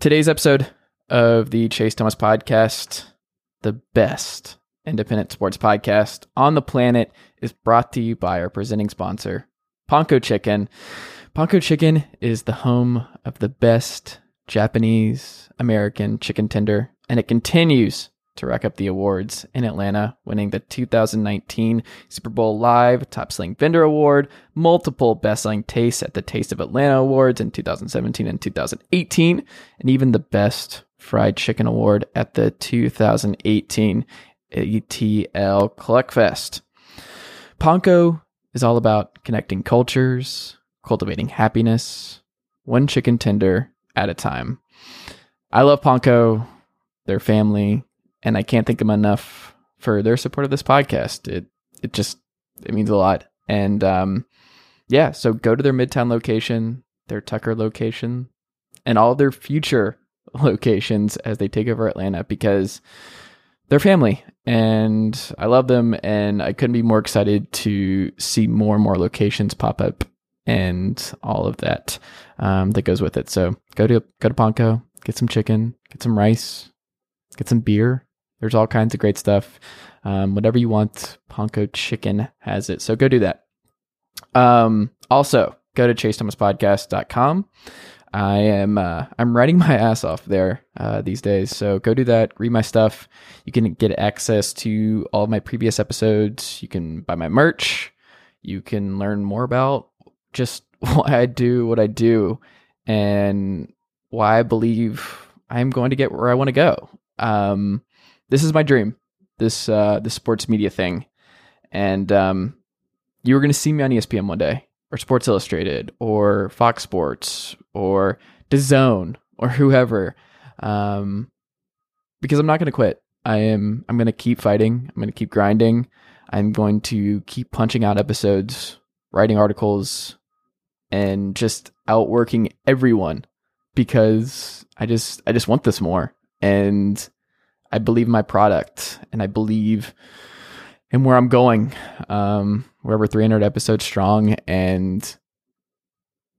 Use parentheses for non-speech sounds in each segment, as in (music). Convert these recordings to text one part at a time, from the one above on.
Today's episode of the Chase Thomas podcast, the best independent sports podcast on the planet, is brought to you by our presenting sponsor, Ponko Chicken. Ponko Chicken is the home of the best Japanese American chicken tender, and it continues to rack up the awards in Atlanta, winning the 2019 Super Bowl Live Top Selling Vendor Award, multiple Best Selling Tastes at the Taste of Atlanta Awards in 2017 and 2018, and even the Best Fried Chicken Award at the 2018 ATL Cluckfest. Ponko is all about connecting cultures, cultivating happiness, one chicken tender at a time. I love Ponko, their family, and I can't thank them enough for their support of this podcast. It it just it means a lot. And um, yeah, so go to their Midtown location, their Tucker location, and all their future (laughs) locations as they take over Atlanta because they're family and I love them and I couldn't be more excited to see more and more locations pop up and all of that um, that goes with it. So go to go to Ponko, get some chicken, get some rice, get some beer, there's all kinds of great stuff. Um, whatever you want, Ponko Chicken has it. So go do that. Um, also, go to chasethomaspodcast.com. I am uh, I'm writing (laughs) my ass off there uh, these days. So go do that. Read my stuff. You can get access to all my previous episodes. You can buy my merch. You can learn more about just (laughs) why I do what I do and why I believe I'm going to get where I want to go. Um, this is my dream. This uh, sports media thing, and um, you were going to see me on ESPN one day, or Sports Illustrated, or Fox Sports, or DAZN, or whoever, um, because I'm not going to quit. I am. I'm going to keep fighting. I'm going to keep grinding. I'm going to keep punching out episodes, writing articles, and just outworking everyone because I just I just want this more. And I believe in my product and I believe in where I'm going. Um, we're 300 episodes strong, and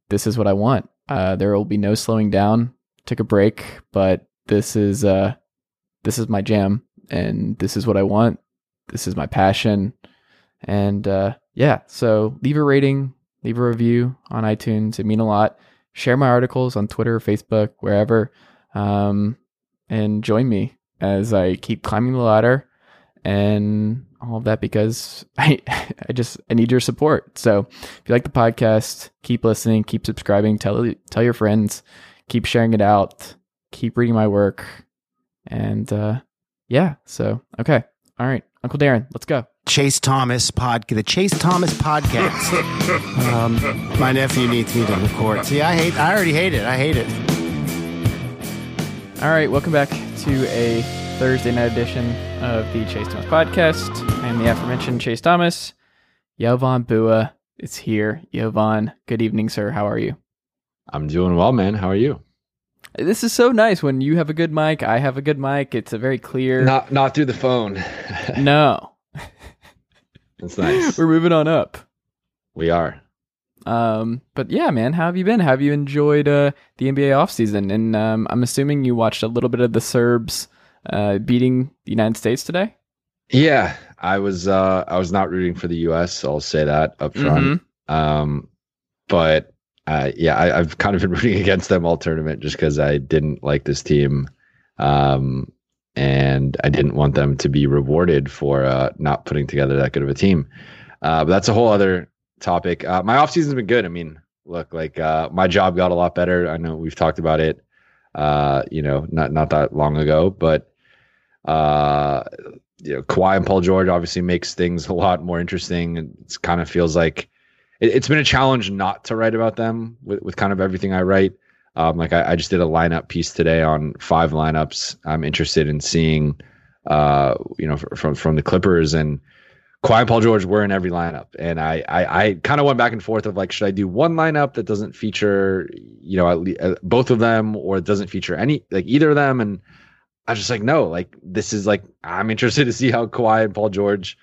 this is what I want. Uh, there will be no slowing down. Took a break, but this is uh, this is my jam, and this is what I want. This is my passion, and uh, yeah. So leave a rating, leave a review on iTunes. It mean a lot. Share my articles on Twitter, Facebook, wherever, um, and join me as I keep climbing the ladder and all of that because (laughs) I I just I need your support. So if you like the podcast, keep listening, keep subscribing, tell tell your friends, keep sharing it out, keep reading my work, and uh, yeah. So okay, all right, Uncle Darren, let's go. Chase Thomas podcast, the Chase Thomas podcast. (laughs) um, my nephew needs me to record. See, I hate. I already hate it. I hate it. All right, welcome back to a Thursday night edition of the Chase Thomas podcast. I am the aforementioned Chase Thomas. Jovan Buha is here. Jovan, good evening, sir. How are you? I'm doing well, man. How are you? This is so nice when you have a good mic. I have a good mic. It's a very clear. Not not through the phone. no. (laughs) That's nice. (laughs) We're moving on up. We are. Um, but yeah, man, how have you been? have you enjoyed uh, the NBA offseason? And um, I'm assuming you watched a little bit of the Serbs uh, beating the United States today. Yeah, I was. Uh, I was not rooting for the U.S. I'll say that up front. Mm-hmm. Um, but uh, yeah, I, have kind of been (laughs) rooting against them all tournament just because I didn't like this team, um, and I didn't want them to be rewarded for uh, not putting together that good of a team. Uh, but that's a whole other topic. Uh, my off season's been good. I mean, look, like uh, my job got a lot better. I know we've talked about it, uh, you know, not not that long ago, but uh, you know, Kawhi and Paul George obviously makes things a lot more interesting. It kind of feels like it, has been a challenge not to write about them with, with kind of everything I write. Um, like I, I just did a lineup piece today on five lineups. I'm interested in seeing, uh, you know, from from the Clippers and Kawhi and Paul George were in every lineup, and I I, I kind of went back and forth of like, should I do one lineup that doesn't feature, you know, at least, uh, both of them, or it doesn't feature any like either of them, and I was just like, no, like this is like I'm interested to see how Kawhi and Paul George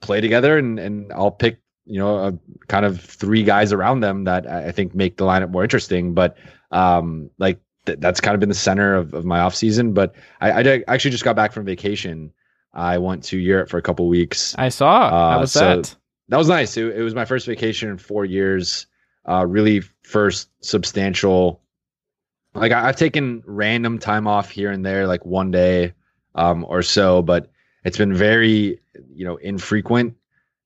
play together, and and I'll pick you know a, kind of three guys around them that I think make the lineup more interesting, but um like th- that's kind of been the center of, of my off season. But I, I actually just got back from vacation I went to Europe for a couple weeks. I saw. How uh, was so that? That was nice. It, it, was my first vacation in four years. Uh, really, first substantial. Like I, have taken random time off here and there, like one day um, or so, but it's been very, you know, infrequent.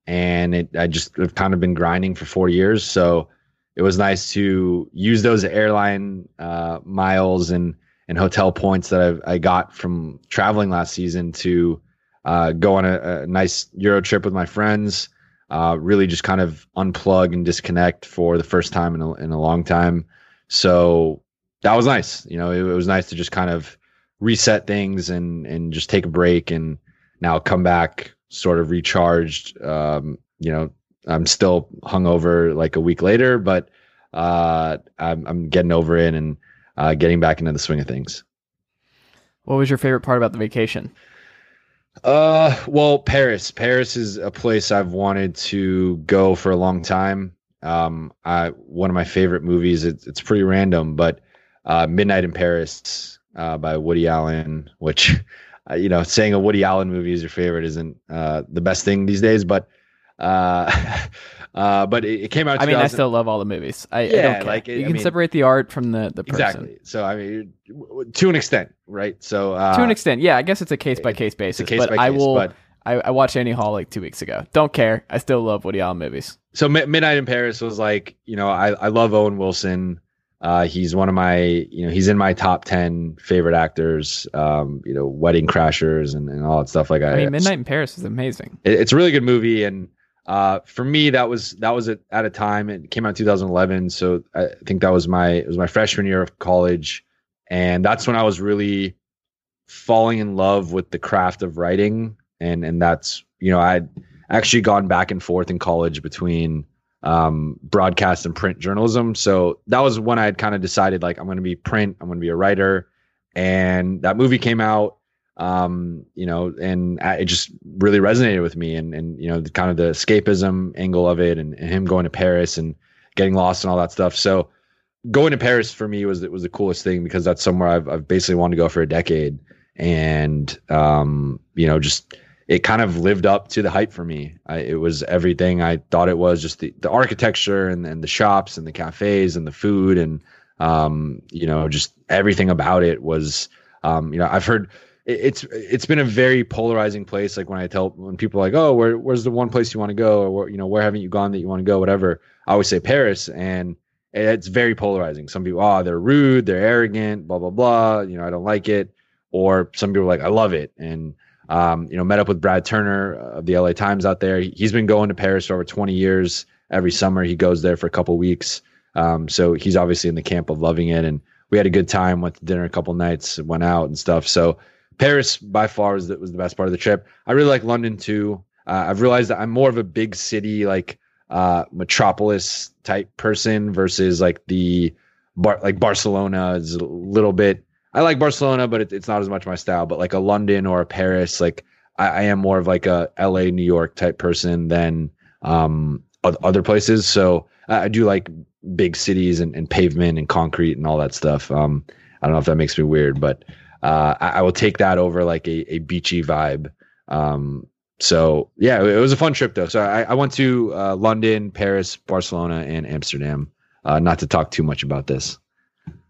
And it, I just have kind of been grinding for four years, so it was nice to use those airline uh, miles and and hotel points that I've, I got from traveling last season to uh, go on a, a, nice Euro trip with my friends. Uh, really just kind of unplug and disconnect for the first time in a, in a long time. So that was nice. You know, it, it was nice to just kind of reset things and and just take a break and now come back sort of recharged. Um, you know, I'm still hungover like a week later, but uh, I'm, I'm getting over it and uh, getting back into the swing of things. What was your favorite part about the vacation? Uh, well, Paris. Paris is a place I've wanted to go for a long time. Um, I one of my favorite movies. It's it's pretty random, but uh, Midnight in Paris uh, by Woody Allen, which (laughs) uh, you know, saying a Woody Allen movie is your favorite isn't uh, the best thing these days, but uh, (laughs) Uh, but it, it, came out. I mean, I still love all the movies. I, yeah, I like it, you I can mean, separate the art from the the person. Exactly. So I mean, to an extent, right? So uh, to an extent, yeah. I guess it's a case by case basis. Case but by I case, will. But, I, I, watched Annie Hall like two weeks ago. Don't care. I still love Woody Allen movies. So Midnight in Paris was like, you know, I, I love Owen Wilson. Uh, he's one of my, you know, he's in my top ten favorite actors. Um, you know, Wedding Crashers and, and all that stuff. Like I, I mean, Midnight in Paris is amazing. It, it's a really good movie, and uh, for me, that was that was at, a time. It came out in 2011, so I think that was my it was my freshman year of college, and that's when I was really falling in love with the craft of writing, and and that's you know I'd actually gone back and forth in college between um, broadcast and print journalism. So that was when I had kind of decided like I'm going to be print, I'm going to be a writer, and that movie came out um, you know, and it just really resonated with me, and and you know, the, kind of the escapism angle of it, and, and, him going to Paris and getting lost and all that stuff. So going to Paris for me was it was the coolest thing because that's somewhere I've I've basically wanted to go for a decade, and um, you know, just it kind of lived up to the hype for me. I, it was everything I thought it was, just the the architecture and and the shops and the cafes and the food and um, you know, just everything about it was. Um, you know, I've heard it's it's been a very polarizing place. Like when I tell when people are like, oh, where where's the one place you want to go, or you know, where haven't you gone that you want to go, whatever. I always say Paris, and it's very polarizing. Some people, oh, they're rude, they're arrogant, blah blah blah. You know, I don't like it. Or some people are like, I love it, and um, you know, met up with Brad Turner of the LA Times out there. He's been going to Paris for over 20 years. Every summer, he goes there for a couple weeks. Um, so he's obviously in the camp of loving it, and we had a good time. Went to dinner a couple nights, went out and stuff. So Paris by far was the, was the best part of the trip. I really like London too. Uh, I've realized that I'm more of a big city like uh, metropolis type person versus like the bar like Barcelona is a little bit. I like Barcelona, but it, it's not as much my style. But like a London or a Paris, like I, I am more of like a L.A. New York type person than um, other places. So I, do like big cities and, and, pavement and concrete and all that stuff. Um, I don't know if that makes me weird, but uh, I, I, will take that over like a, a beachy vibe. Um, so yeah, it, was a fun trip though. So I, I went to uh, London, Paris, Barcelona, and Amsterdam. Uh, not to talk too much about this.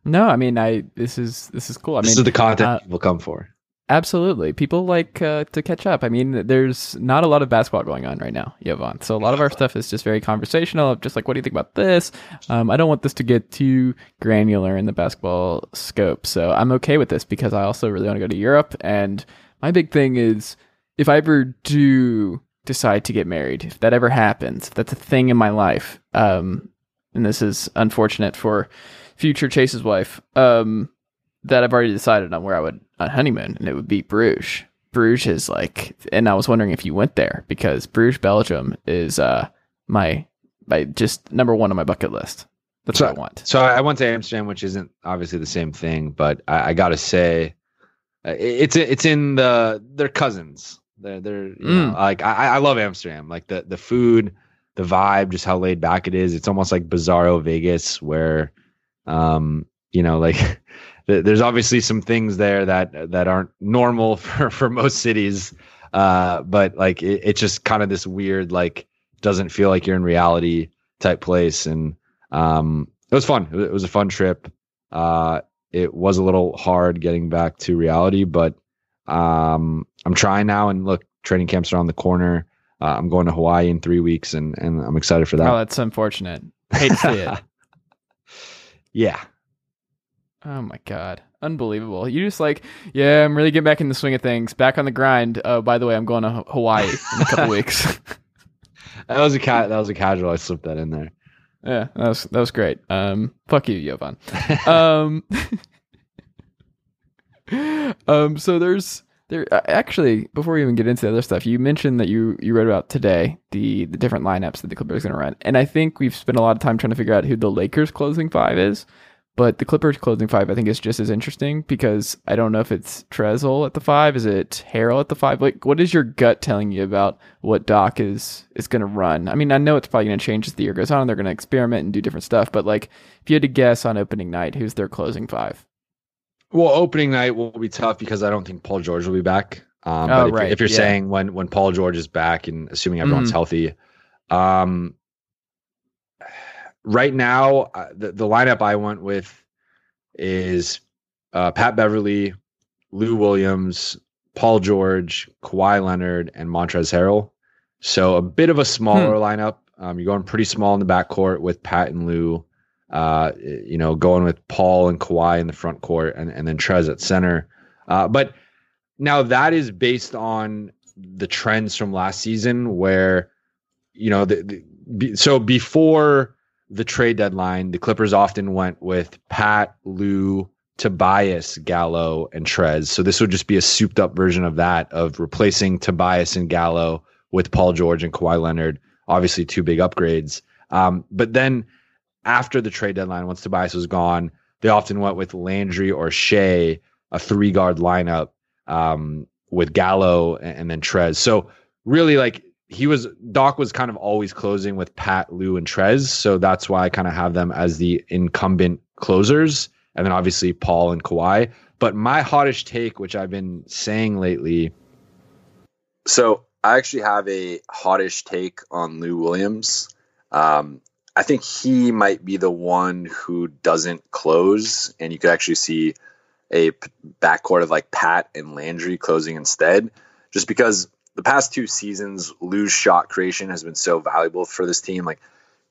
No, I mean, I this is this is cool. I this mean, is the content uh, people come for. Absolutely. People like uh, to catch up. I mean, there's not a lot of basketball going on right now, Jovan. So a lot of our stuff is just very conversational, just like, what do you think about this? Um, I don't want this to get too granular in the basketball scope. So I'm okay with this because I also really want to go to Europe. And my big thing is if I ever do decide to get married, if that ever happens, if that's a thing in my life, um, and this is unfortunate for future Chase's wife, um, that I've already decided on where I would on honeymoon, and it would be Bruges. Bruges is like, and I was wondering if you went there because Bruges, Belgium, is uh my my just number one on my bucket list. That's so, what I want. So I went to Amsterdam, which isn't obviously the same thing, but I, I got to say, uh, it's it's in the they're cousins. They're they're you know, Mm. like I, I love Amsterdam, like the the food, the vibe, just how laid back it is. It's almost like Bizarro Vegas, where, um, you know, like (laughs) th- there's obviously some things there that that aren't normal (laughs) for for most cities, uh, but like it, it's just kind of this weird like doesn't feel like you're in reality type place. And um it was fun. It was, a fun trip. Uh it was a little hard getting back to reality but um i'm trying now. And look training camps around the corner. Uh, i'm going to hawaii in three weeks and and i'm excited for that. Oh, that's unfortunate. Hate to see it. (laughs) yeah Oh my god, unbelievable! You just like, yeah, I'm really getting back in the swing of things, back on the grind. Oh, by the way, I'm going to Hawaii in a couple (laughs) weeks. (laughs) that was a cat that was a casual i slipped that in there yeah, that was that was great. Um, fuck you, Jovan. um, (laughs) um, so there's there uh, actually before we even get into the other stuff, you mentioned that you you read about today the the different lineups that the Clippers are going to run, and I think we've spent a lot of time trying to figure out who the Lakers closing five is. But the Clippers closing five, I think, is just as interesting because I don't know if it's Trezl at the five. Is it Harrell at the five? Like, what is your gut telling you about what Doc is is going to run? I mean, I know it's probably going to change as the year goes on. They're going to experiment and do different stuff. But like, if you had to guess on opening night, who's their closing five? Well, opening night will be tough because I don't think Paul George will be back. Um, Oh, but if, right, if you're yeah. saying when when Paul George is back and assuming everyone's Mhm. healthy, um, right now uh, the the lineup I went with is uh, Pat Beverley, Lou Williams, Paul George, Kawhi Leonard, and Montrezl Harrell. So a bit of a smaller lineup. Um, you're going pretty small in the backcourt with Pat and Lou. Uh, you know, going with Paul and Kawhi in the front court, and and then Trez at center. Uh, but now that is based on the trends from last season, where you know, the, the, so before the trade deadline, the Clippers often went with Pat, Lou, Tobias, Gallo, and Trez. So this would just be a souped up version of that, of replacing Tobias and Gallo with Paul George and Kawhi Leonard. Obviously, two big upgrades. Um, but then after the trade deadline, once Tobias was gone, they often went with Landry or Shai, a three guard lineup um, with Gallo and, and then Trez. So really, like he was, Doc was kind of always closing with Pat, Lou, and Trez. So that's why I kind of have them as the incumbent closers, and then obviously Paul and Kawhi. But my hottest take, which I've been saying lately, So I actually have a hottish take on Lou Williams. Um, I think he might be the one who doesn't close, and you could actually see a backcourt of like Pat and Landry closing instead, just because the past two seasons, Lou's shot creation has been so valuable for this team. Like,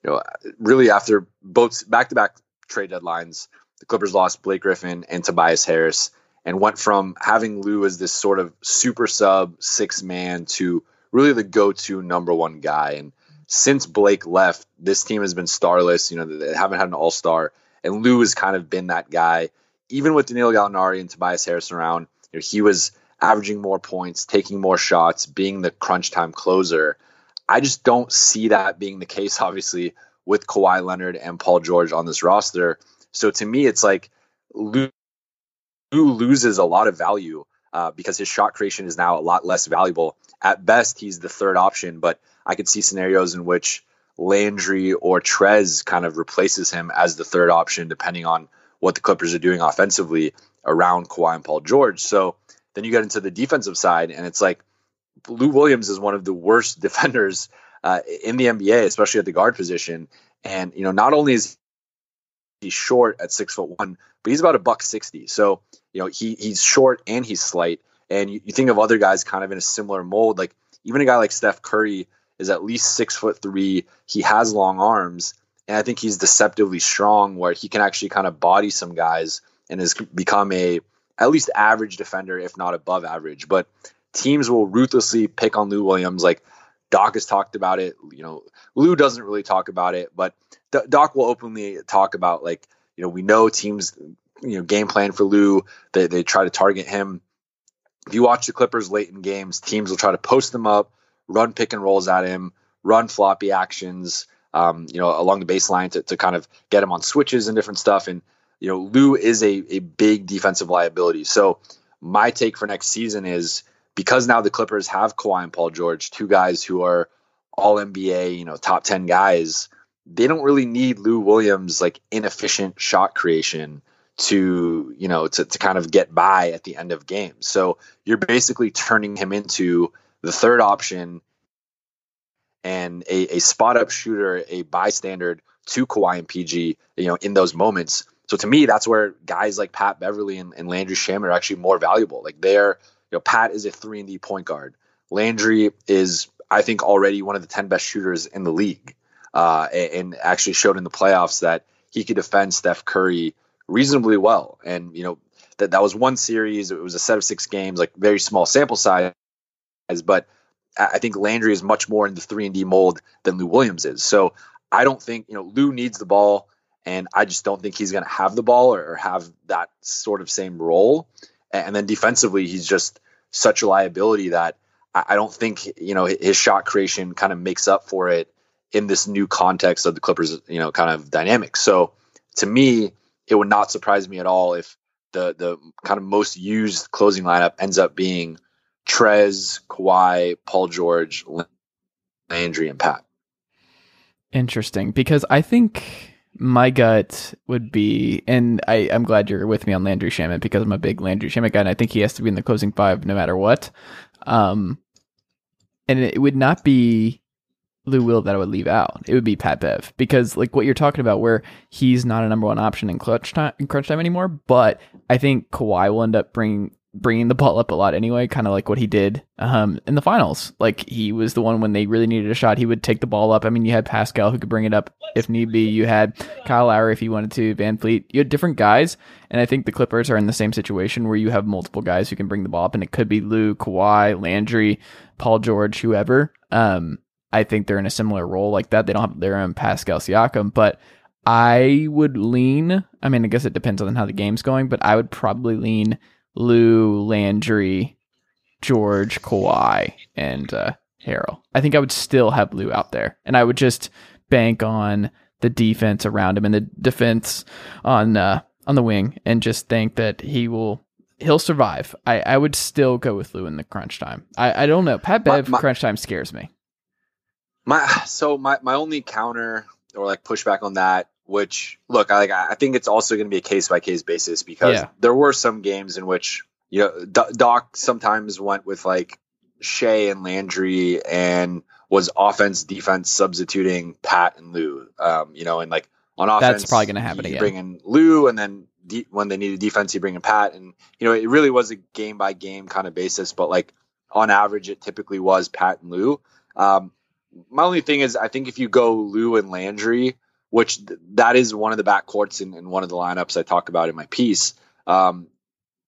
you know, really after both back to back trade deadlines, the Clippers lost Blake Griffin and Tobias Harris and went from having Lou as this sort of super sub six man to really the go to number one guy. And since Blake left, this team has been starless. You know, they haven't had an all star, and Lou has kind of been that guy. Even with Danilo Gallinari and Tobias Harris around, you know, he was averaging more points, taking more shots, being the crunch time closer. I just don't see that being the case, (laughs) obviously, with Kawhi Leonard and Paul George on this roster. So to me, it's like Lou, loses a lot of value uh, because his shot creation is now a lot less valuable. At best, he's the third option, but I could see scenarios in which Landry or Trez kind of replaces him as the third option, depending on what the Clippers are doing offensively around Kawhi and Paul George. So then you get into the defensive side, and it's like Lou Williams is one of the worst (laughs) defenders uh, in the NBA, especially at the guard position. And you know, not only is he short at six foot one, but he's about a buck sixty. So you know, he he's short and he's slight. And you, you think of other guys kind of in a similar mold, like even a guy like Steph Curry is at least six foot three. He has long arms, and I think he's deceptively strong, where he can actually kind of body some guys and has become a at least average defender, if not above average. But teams will ruthlessly pick on Lou Williams. Like Doc has talked about it. You know, Lou doesn't really talk about it, but Doc will openly talk about like you you know, we know teams, you know, game plan for Lou. They they try to target him. If you watch the Clippers late in games, teams will try to post them up, run pick and rolls at him, run floppy actions, um, you know, along the baseline to, to kind of get him on switches and different stuff. And you know, Lou is a, a big defensive liability. So my take for next season is because now the Clippers have Kawhi and Paul George, two guys who are all NBA, you know, top 10 guys, they don't really need Lou Williams like inefficient shot creation to, you know, to, to kind of get by at the end of games. So you're basically turning him into the third option and a, a spot up shooter, a bystander to Kawhi and PG, you know, in those moments. So to me, that's where guys like Pat Beverley and, and Landry Shamet are actually more valuable. Like they're, you know, Pat is a three and D point guard. Landry is, I think, already one of the ten best shooters in the league, uh, and, and actually showed in the playoffs that he could defend Steph Curry reasonably well. And you know that that was one series. It was a set of six games, like very small sample size, but I think Landry is much more in the three and D mold than Lou Williams is. So I don't think you know Lou needs the ball, and I just don't think he's going to have the ball or, or, have that sort of same role. And then defensively, he's just such a liability that I, don't think you know his shot creation kind of makes up for it in this new context of the Clippers, you know, kind of dynamic. So to me, it would not surprise me at all if the the kind of most used closing lineup ends up being Trez, Kawhi, Paul George, Landry, and Pat. Interesting, because I think my gut would be, and I, I'm glad you're with me on Landry Shamet because I'm a big Landry Shamet guy, and I think he has to be in the closing five no matter what. Um, and it would not be Lou Will that I would leave out. It would be Pat Bev because, like what you're talking about, where he's not a number one option in clutch time, in crunch time anymore. But I think Kawhi will end up bringing bringing the ball up a lot anyway, kind of like what he did um, in the finals. Like he was the one when they really needed a shot, he would take the ball up. I mean, you had Pascal who could bring it up if need be. You had Kyle Lowry if he wanted to, VanVleet. You had different guys, and I think the Clippers are in the same situation where you have multiple guys who can bring the ball up, and it could be Lou, Kawhi, Landry, Paul George, whoever. Um, I think they're in a similar role like that. They don't have their own Pascal Siakam, but I would lean. I mean, I guess it depends on how the game's going, but I would probably lean Lou, Landry, George, Kawhi, and uh, Harrell. I think I would still have Lou out there, and I would just bank on the defense around him and the defense on uh, on the wing, and just think that he will he'll survive. I, I would still go with Lou in the crunch time. I, I don't know. Pat Bev my, my, crunch time scares me. My so my my only counter or like pushback on that which look, I like I think it's also going to be a case by case basis because yeah. there were some games in which you know Doc sometimes went with like Shai and Landry and was offense defense substituting Pat and Lou. Um, you know, and like on offense, that's probably going to happen again. Bring in Lou, and then de- when they needed defense, you bring in Pat, and you know it really was a game by game kind of basis. But like on average, it typically was Pat and Lou. Um, my only thing is, I think if you go Lou and Landry, which th- that is one of the backcourts in, in one of the lineups I talk about in my piece. Um,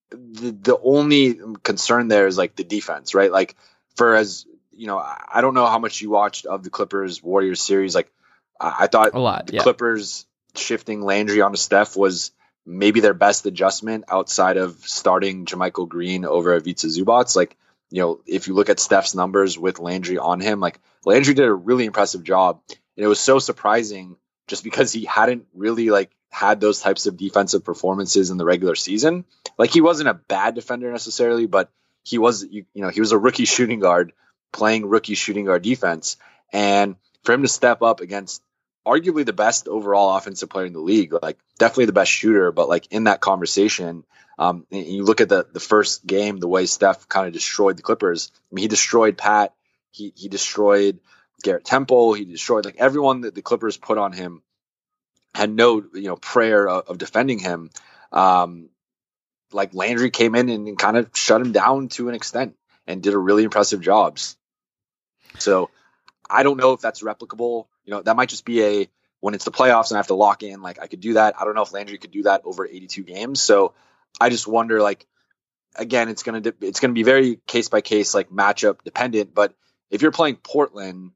the, the only concern there is like the defense, right? Like for as you know, I don't know how much you watched of the Clippers Warriors series. Like I, I thought a lot. The yeah. Clippers shifting Landry onto Steph was maybe their best adjustment outside of starting JaMychal Green over Ivica Zubac. Like you know, if you look at Steph's numbers with Landry on him, like Landry did a really impressive job, and it was so surprising just because he hadn't really like had those types of defensive performances in the regular season. Like he wasn't a bad defender necessarily, but he was you, you know he was a rookie shooting guard playing rookie shooting guard defense, and for him to step up against arguably the best overall offensive player in the league, like definitely the best shooter, but like in that conversation. Um, you look at the the first game, the way Steph kind of destroyed the Clippers. I mean, he destroyed Pat. He he destroyed Garrett Temple. He destroyed like everyone that the Clippers put on him had no you know prayer of, of defending him. Um, like Landry came in and, kind of shut him down to an extent and did a really impressive job. So I don't know if that's replicable. You know, that might just be a when it's the playoffs and I have to lock in. Like I could do that. I don't know if Landry could do that over 82 games. So I just wonder. Like again, it's gonna it's gonna be very case by case, like matchup dependent. But if you're playing Portland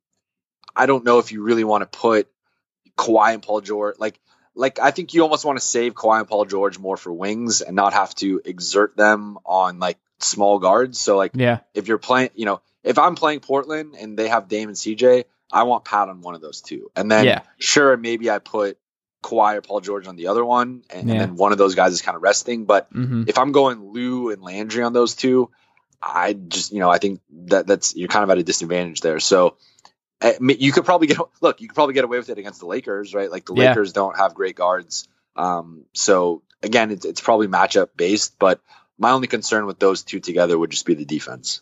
I don't know if you really want to put Kawhi and Paul George like like I think you almost want to save Kawhi and Paul George more for wings and not have to exert them on like small guards. So like Yeah. if you're playing, you know, if I'm playing Portland and they have Dame and CJ, I want Pat on one of those two. And then Yeah. sure, maybe I put Kawhi or Paul George on the other one, and, Yeah. and then one of those guys is kind of resting. But hmm if I'm going Lou and Landry on those two, I just you know I think that that's you're kind of at a disadvantage there. So I mean, you could probably get (laughs) look, you could probably get away with it against the Lakers, right? Like the Yeah. Lakers don't have great guards. Um, so again, it's it's probably matchup based, but my only concern with those two together would just be the defense.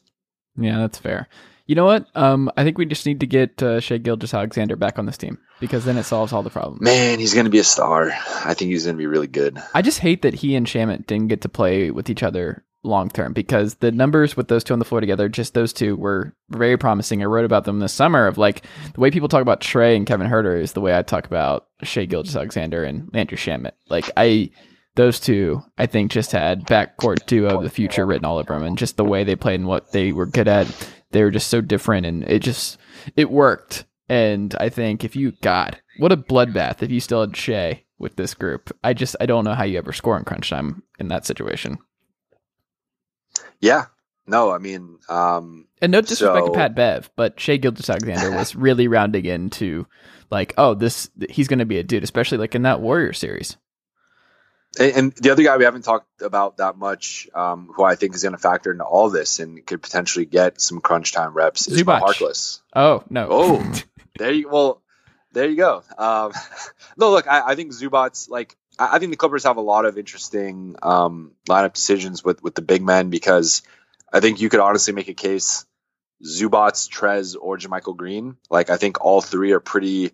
Yeah, that's fair. You know what? Um, I think we just need to get uh, Shai Gilgeous-Alexander back on this team because then it solves all the problems. Man, he's going to be a star. I think he's going to be really good. I just hate that he and Shamet didn't get to play with each other long term because the numbers with those two on the floor together, just those two, were very promising. I wrote about them this summer of like the way people talk about Trae and Kevin Huerter is the way I talk about Shai Gilgeous-Alexander and Landry Shamet. Like I, those two, I think just had backcourt duo of the future written all over them, and just the way they played and what they were good at, they were just so different, and it just it worked. And I think if you, God, what a bloodbath if you still had Shea with this group. I just I don't know how you ever score in crunch time in that situation. Yeah. No, I mean, um, And no disrespect So- to Pat Bev, but Shai Gilgeous-Alexander was (laughs) really rounding into like, oh, this he's going to be a dude, especially like in that Warrior series. And, and the other guy we haven't talked about that much, um, who I think is going to factor into all this and could potentially get some crunch time reps, is Zubac. Harkless. Oh no, Oh. (laughs) There you well, there you go. Um, (laughs) no, look, I, I think Zubac like I, think the Clippers have a lot of interesting um, lineup decisions with with the big men because I think you could honestly make a case Zubac, Trez, or JaMychal Green. Like I think all three are pretty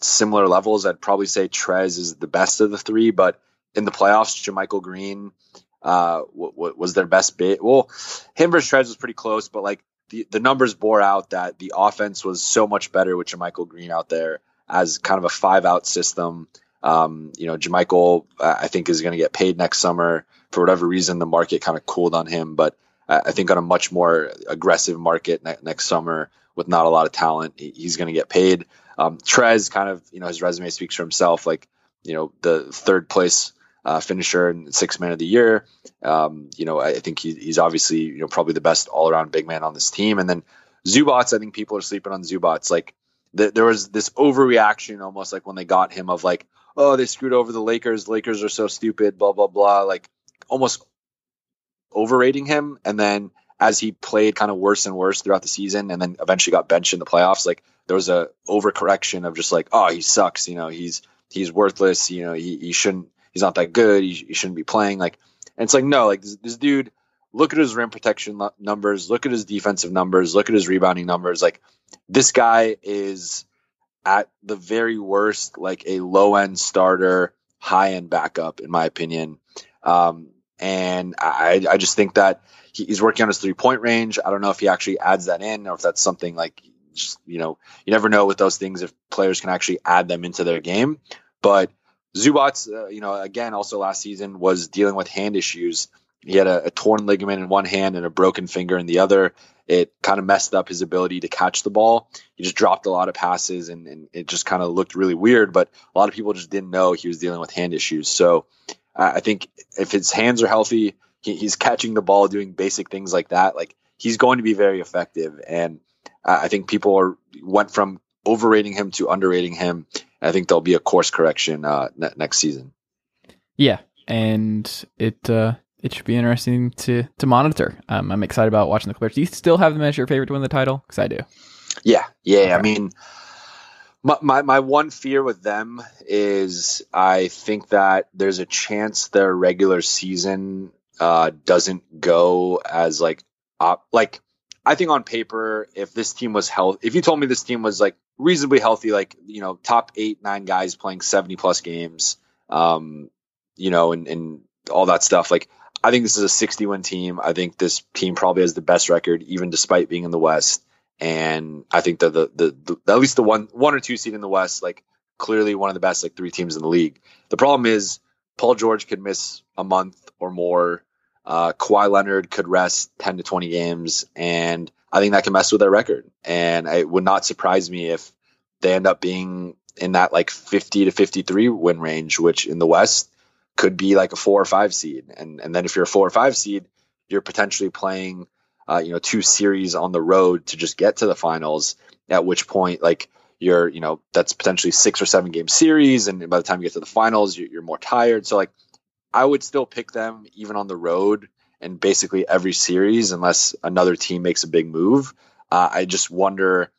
similar levels. I'd probably say Trez is the best of the three, but in the playoffs, JaMychal Green uh, w- w- was their best bit. Well, him versus Trez was pretty close, but like the, the numbers bore out that the offense was so much better with JaMychal Green out there as kind of a five out system. Um, you know, JaMychal, uh, I think, is going to get paid next summer. For whatever reason, the market kind of cooled on him, but I I think on a much more aggressive market ne- next summer with not a lot of talent, he's going to get paid. Um, Trez kind of, you know, his resume speaks for himself. Like, you know, the third place uh, finisher and sixth man of the year. Um, you know, I think he, he's obviously, you know, probably the best all around big man on this team. And then Zubac, I think people are sleeping on Zubac. Like, th- there was this overreaction almost like when they got him of like, oh, they screwed over the Lakers. Lakers are so stupid, blah, blah, blah. Like, almost overrating him. And then as he played kind of worse and worse throughout the season and then eventually got benched in the playoffs, like there was a overcorrection of just like, oh, he sucks. You know, he's he's worthless. You know, he, he shouldn't. He's not that good. He, he shouldn't be playing. Like, and it's like no, like this, this dude. Look at his rim protection numbers. Look at his defensive numbers. Look at his rebounding numbers. Like this guy is at the very worst, like a low end starter, high end backup, in my opinion. Um, and I, I just think that he's working on his three point range. I don't know if he actually adds that in or if that's something like, just, you know, you never know with those things if players can actually add them into their game. But Zubac, uh, you know, again, also last season was dealing with hand issues. He had a, a torn ligament in one hand and a broken finger in the other. It kind of messed up his ability to catch the ball. He just dropped a lot of passes and, and it just kind of looked really weird. But a lot of people just didn't know he was dealing with hand issues. So uh, I think if his hands are healthy, he, he's catching the ball, doing basic things like that. Like he's going to be very effective. And uh, I think people are went from overrating him to underrating him. And I think there'll be a course correction uh, ne- next season. Yeah, and it uh, it should be interesting to to monitor. Um, I'm excited about watching the Clippers. Do you still have them as your favorite to win the title? Because I do. Yeah, yeah. I mean, my, my my one fear with them is I think that there's a chance their regular season uh, doesn't go as like op- like I think on paper, if this team was healthy if you told me this team was like reasonably healthy, like you know, top eight nine guys playing seventy plus games, um, you know, and and all that stuff, like. I think this is a 60 win team. I think this team probably has the best record, even despite being in the West and I think that the, the the at least the one one or two seed in the West, like clearly one of the best like three teams in the league. The problem is Paul George could miss a month or more. Uh, Kawhi Leonard could rest ten to twenty games, and I think that can mess with their record. And it would not surprise me if they end up being in that like 50 to 53 win range, which in the West could be like a four or five seed. And and then if you're a four or five seed, you're potentially playing uh, you know two series on the road to just get to the finals. At which point, like you're you know that's potentially six or seven game series, and by the time you get to the finals, you're, you're more tired. So like I would still pick them even on the road and basically every series unless another team makes a big move. Uh, I just wonder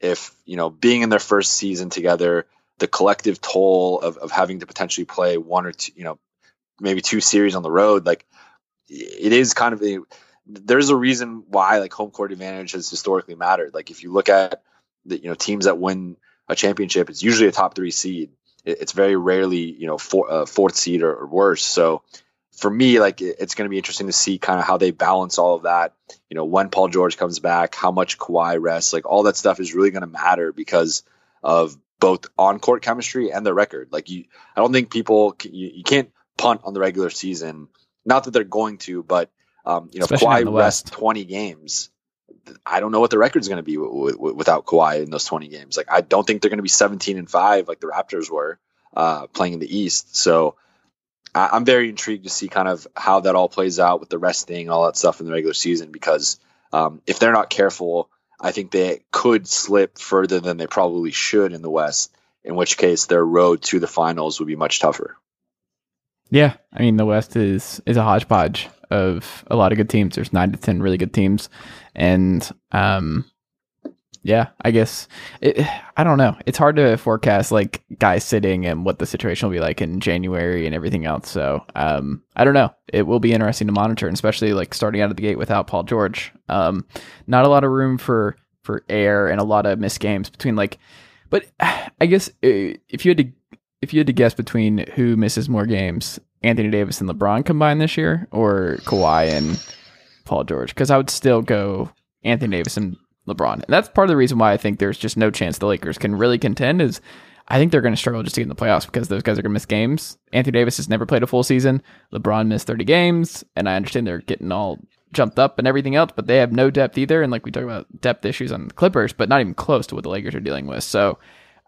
if you know being in their first season together, the collective toll of, of having to potentially play one or two, you know, maybe two series on the road, like it is kind of a there's a reason why like home court advantage has historically mattered. Like if you look at the you know teams that win a championship, it's usually a top three seed. it's very rarely you know four, uh, fourth seed or, or, worse. So for me, like it's going to be interesting to see kind of how they balance all of that. You know, when Paul George comes back, how much Kawhi rests, like all that stuff is really going to matter because of both on court chemistry and the record. Like you, I don't think people you, you can't punt on the regular season. Not that they're going to, but um, you know, Especially Kawhi rests twenty games. I don't know what the record's going to be w- w- without Kawhi in those twenty games. Like I don't think they're going to be seventeen and five like the Raptors were uh, playing in the East. So I- am very intrigued to see kind of how that all plays out with the resting all that stuff in the regular season because um, if they're not careful, I think they could slip further than they probably should in the West. In which case, their road to the finals would be much tougher. Yeah, I mean the West is is a hodgepodge of a lot of good teams. There's nine to ten really good teams, and um, yeah, I guess it, (sighs) I don't know. It's hard to forecast like guys sitting and what the situation will be like in January and everything else. So um, I don't know. It will be interesting to monitor, and especially like starting out of the gate without Paul George. Um, not a lot of room for for air and a lot of missed games between like. But (sighs) I guess uh, if you had to if you had to guess between who misses more games, Anthony Davis and LeBron combined this year, or Kawhi and Paul George, because I would still go Anthony Davis and LeBron. And that's part of the reason why I think there's just no chance the Lakers can really contend is I think they're going to struggle just to get in the playoffs because those guys are going to miss games. Anthony Davis has never played a full season. LeBron missed 30 games, and I understand they're getting all jumped up and everything else, but they have no depth either. And like we talk about depth issues on the Clippers, but not even close to what the Lakers are dealing with. So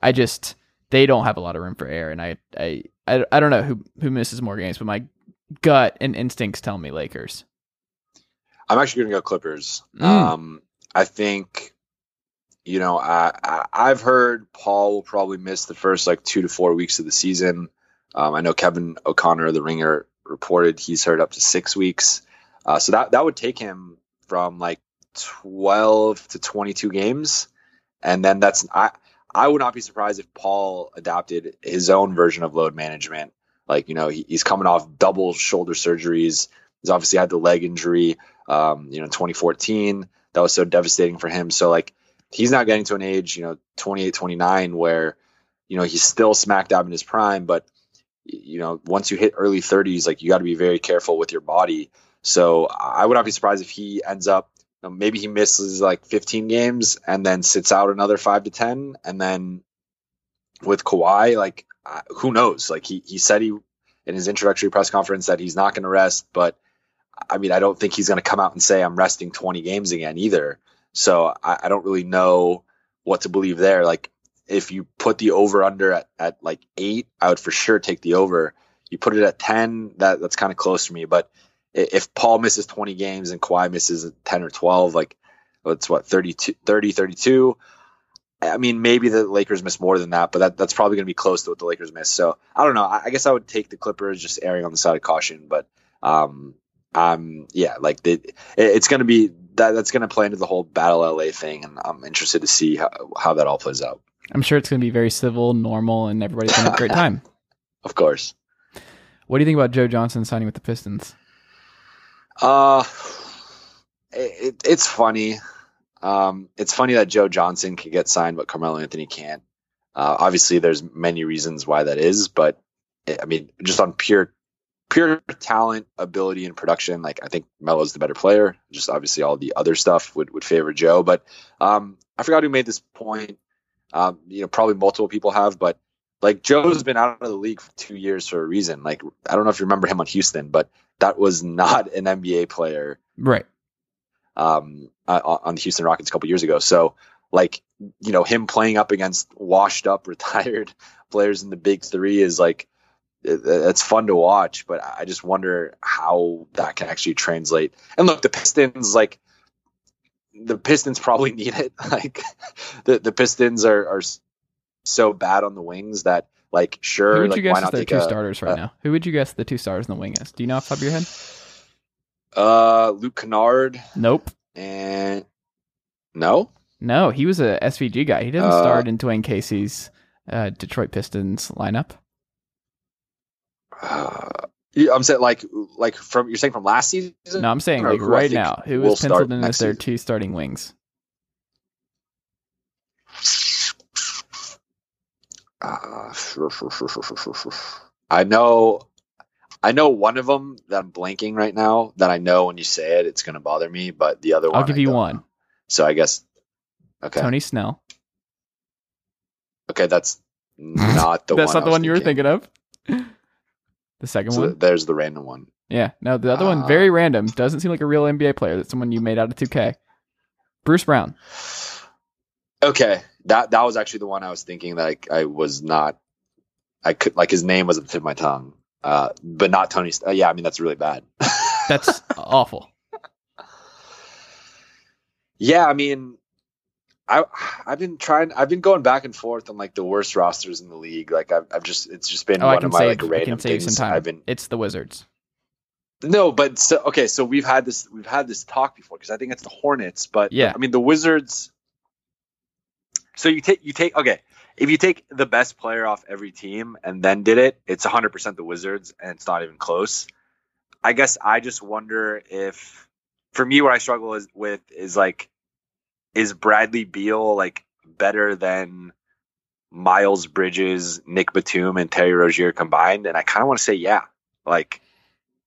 I just they don't have a lot of room for air, and I I I, I don't know who who misses more games, but my gut and instincts tell me Lakers. I'm actually going to go Clippers. Mm. Um, I think, you know, I, I have heard Paul will probably miss the first like two to four weeks of the season. Um, I know Kevin O'Connor, the Ringer, reported he's heard up to six weeks. Uh, so that that would take him from like 12 to 22 games, and then that's I I would not be surprised if Paul adopted his own version of load management. Like, you know, he, he's coming off double shoulder surgeries. He's obviously had the leg injury, um, you know, 2014. That was so devastating for him. So, like, he's not getting to an age, you know, 28, 29, where, you know, he's still smack dab in his prime. But, you know, once you hit early 30s, like, you got to be very careful with your body. So, I would not be surprised if he ends up know, maybe he misses like 15 games and then sits out another five to 10. And then with Kawhi, like, who knows? Like, he, he said he, in his introductory press conference, that he's not going to rest. But I mean, I don't think he's going to come out and say, I'm resting 20 games again either. So I, I don't really know what to believe there. Like, if you put the over under at, at like eight, I would for sure take the over. You put it at 10, that that's kind of close to me. But if Paul misses 20 games and Kawhi misses 10 or 12, like it's what 32, 30, 32. I mean, maybe the Lakers miss more than that, but that, that's probably going to be close to what the Lakers miss. So I don't know. I, I, guess I would take the Clippers just erring on the side of caution, but um, um, yeah, like the, it, it's going to be that that's going to play into the whole battle LA thing, and I'm interested to see how, how that all plays out. I'm sure it's going to be very civil, normal, and everybody's going to have a great (laughs) time. of course. What do you think about Joe Johnson signing with the Pistons? Uh, it, it's funny. Um, it's funny that Joe Johnson can get signed, but Carmelo Anthony can't. Uh, obviously, there's many reasons why that is, but I mean, just on pure pure talent, ability, and production, like I think Melo's the better player. Just obviously, all the other stuff would would favor Joe. But um, I forgot who made this point. Um, you know, probably multiple people have, but like Joe's been out of the league for two years for a reason. Like I don't know if you remember him on Houston, but that was not an NBA player, right? Um, uh, on the Houston Rockets a couple years ago. So like you know him playing up against washed up (laughs) retired players in the big three is like it's fun to watch but i just wonder how that can actually translate and look the pistons like the pistons probably (laughs) need it like the, the pistons are, are so bad on the wings that like sure, Who would like you guess why not take two a, starters right uh, now? Who would you guess the two stars in the wing is? Do you know off the top of your head? uh luke kennard Nope. and no No, he was a SVG guy. He didn't Uh, start in Dwane Casey's uh, Detroit Pistons lineup. Uh, i'm saying like like from you're saying from last season No, I'm saying like right now. Who was penciled in as their season. two starting wings? Uh, I know, I know one of them that I'm blanking right now. That I know when you say it, it's going to bother me. But the other one, I'll give I you don't one. So I guess, okay, Tony Snell. okay, that's (laughs) not the That's one. not the one you were thinking of. The second So one. there's the random one. Yeah. No, the other one Uh, very random. Doesn't seem like a real NBA player. That's someone you made out of 2K. Bruce Brown. Okay, that that was actually the one I was thinking that I, I was not. I could like his name was at the tip of my tongue, uh, but not Tony. Uh, yeah, I mean that's really bad. That's (laughs) awful. Yeah, I mean, I I've been trying. I've been going back and forth on like the worst rosters in the league. Like I've, I've just it's just been Oh, I one can of my save. like random things. some time. I've been It's the Wizards. no, but so okay. So we've had this we've had this talk before because I think it's the Hornets, but Yeah. I mean the Wizards. So you take you take okay. If you take the best player off every team and then did it, it's 100% the Wizards, and it's not even close. I guess I just wonder if, for me, what I struggle is with is like, is Bradley Beal like better than Miles Bridges, Nick Batum, and Terry Rozier combined? And I kind of want to say yeah. Like,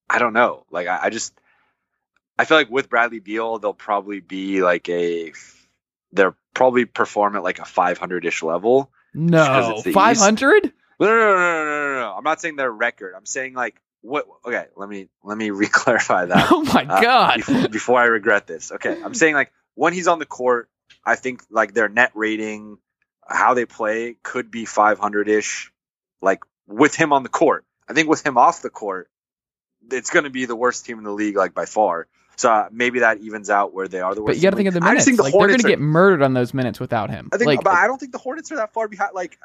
I don't know. Like, I, I just, I feel like with Bradley Beal, they'll probably be like a, they'll probably perform at like a 500 ish level. No, it's the East. five hundred. No, no, no, no, no, no, no, no. I'm not saying their record. I'm saying like what? Okay, let me let me (laughs) re-clarify that Oh my uh, god! before, before I regret this. Okay, I'm saying like when he's on the court, I think like their net rating, how they play, could be 500 ish. Like with him on the court, I think with him off the court, it's going to be the worst team in the league, like by far. So uh, maybe that evens out where they are the worst. But you got to think of the minutes. think the Like they're going to get murdered on those minutes without him. I think, like but I don't think the Hornets are that far behind. Like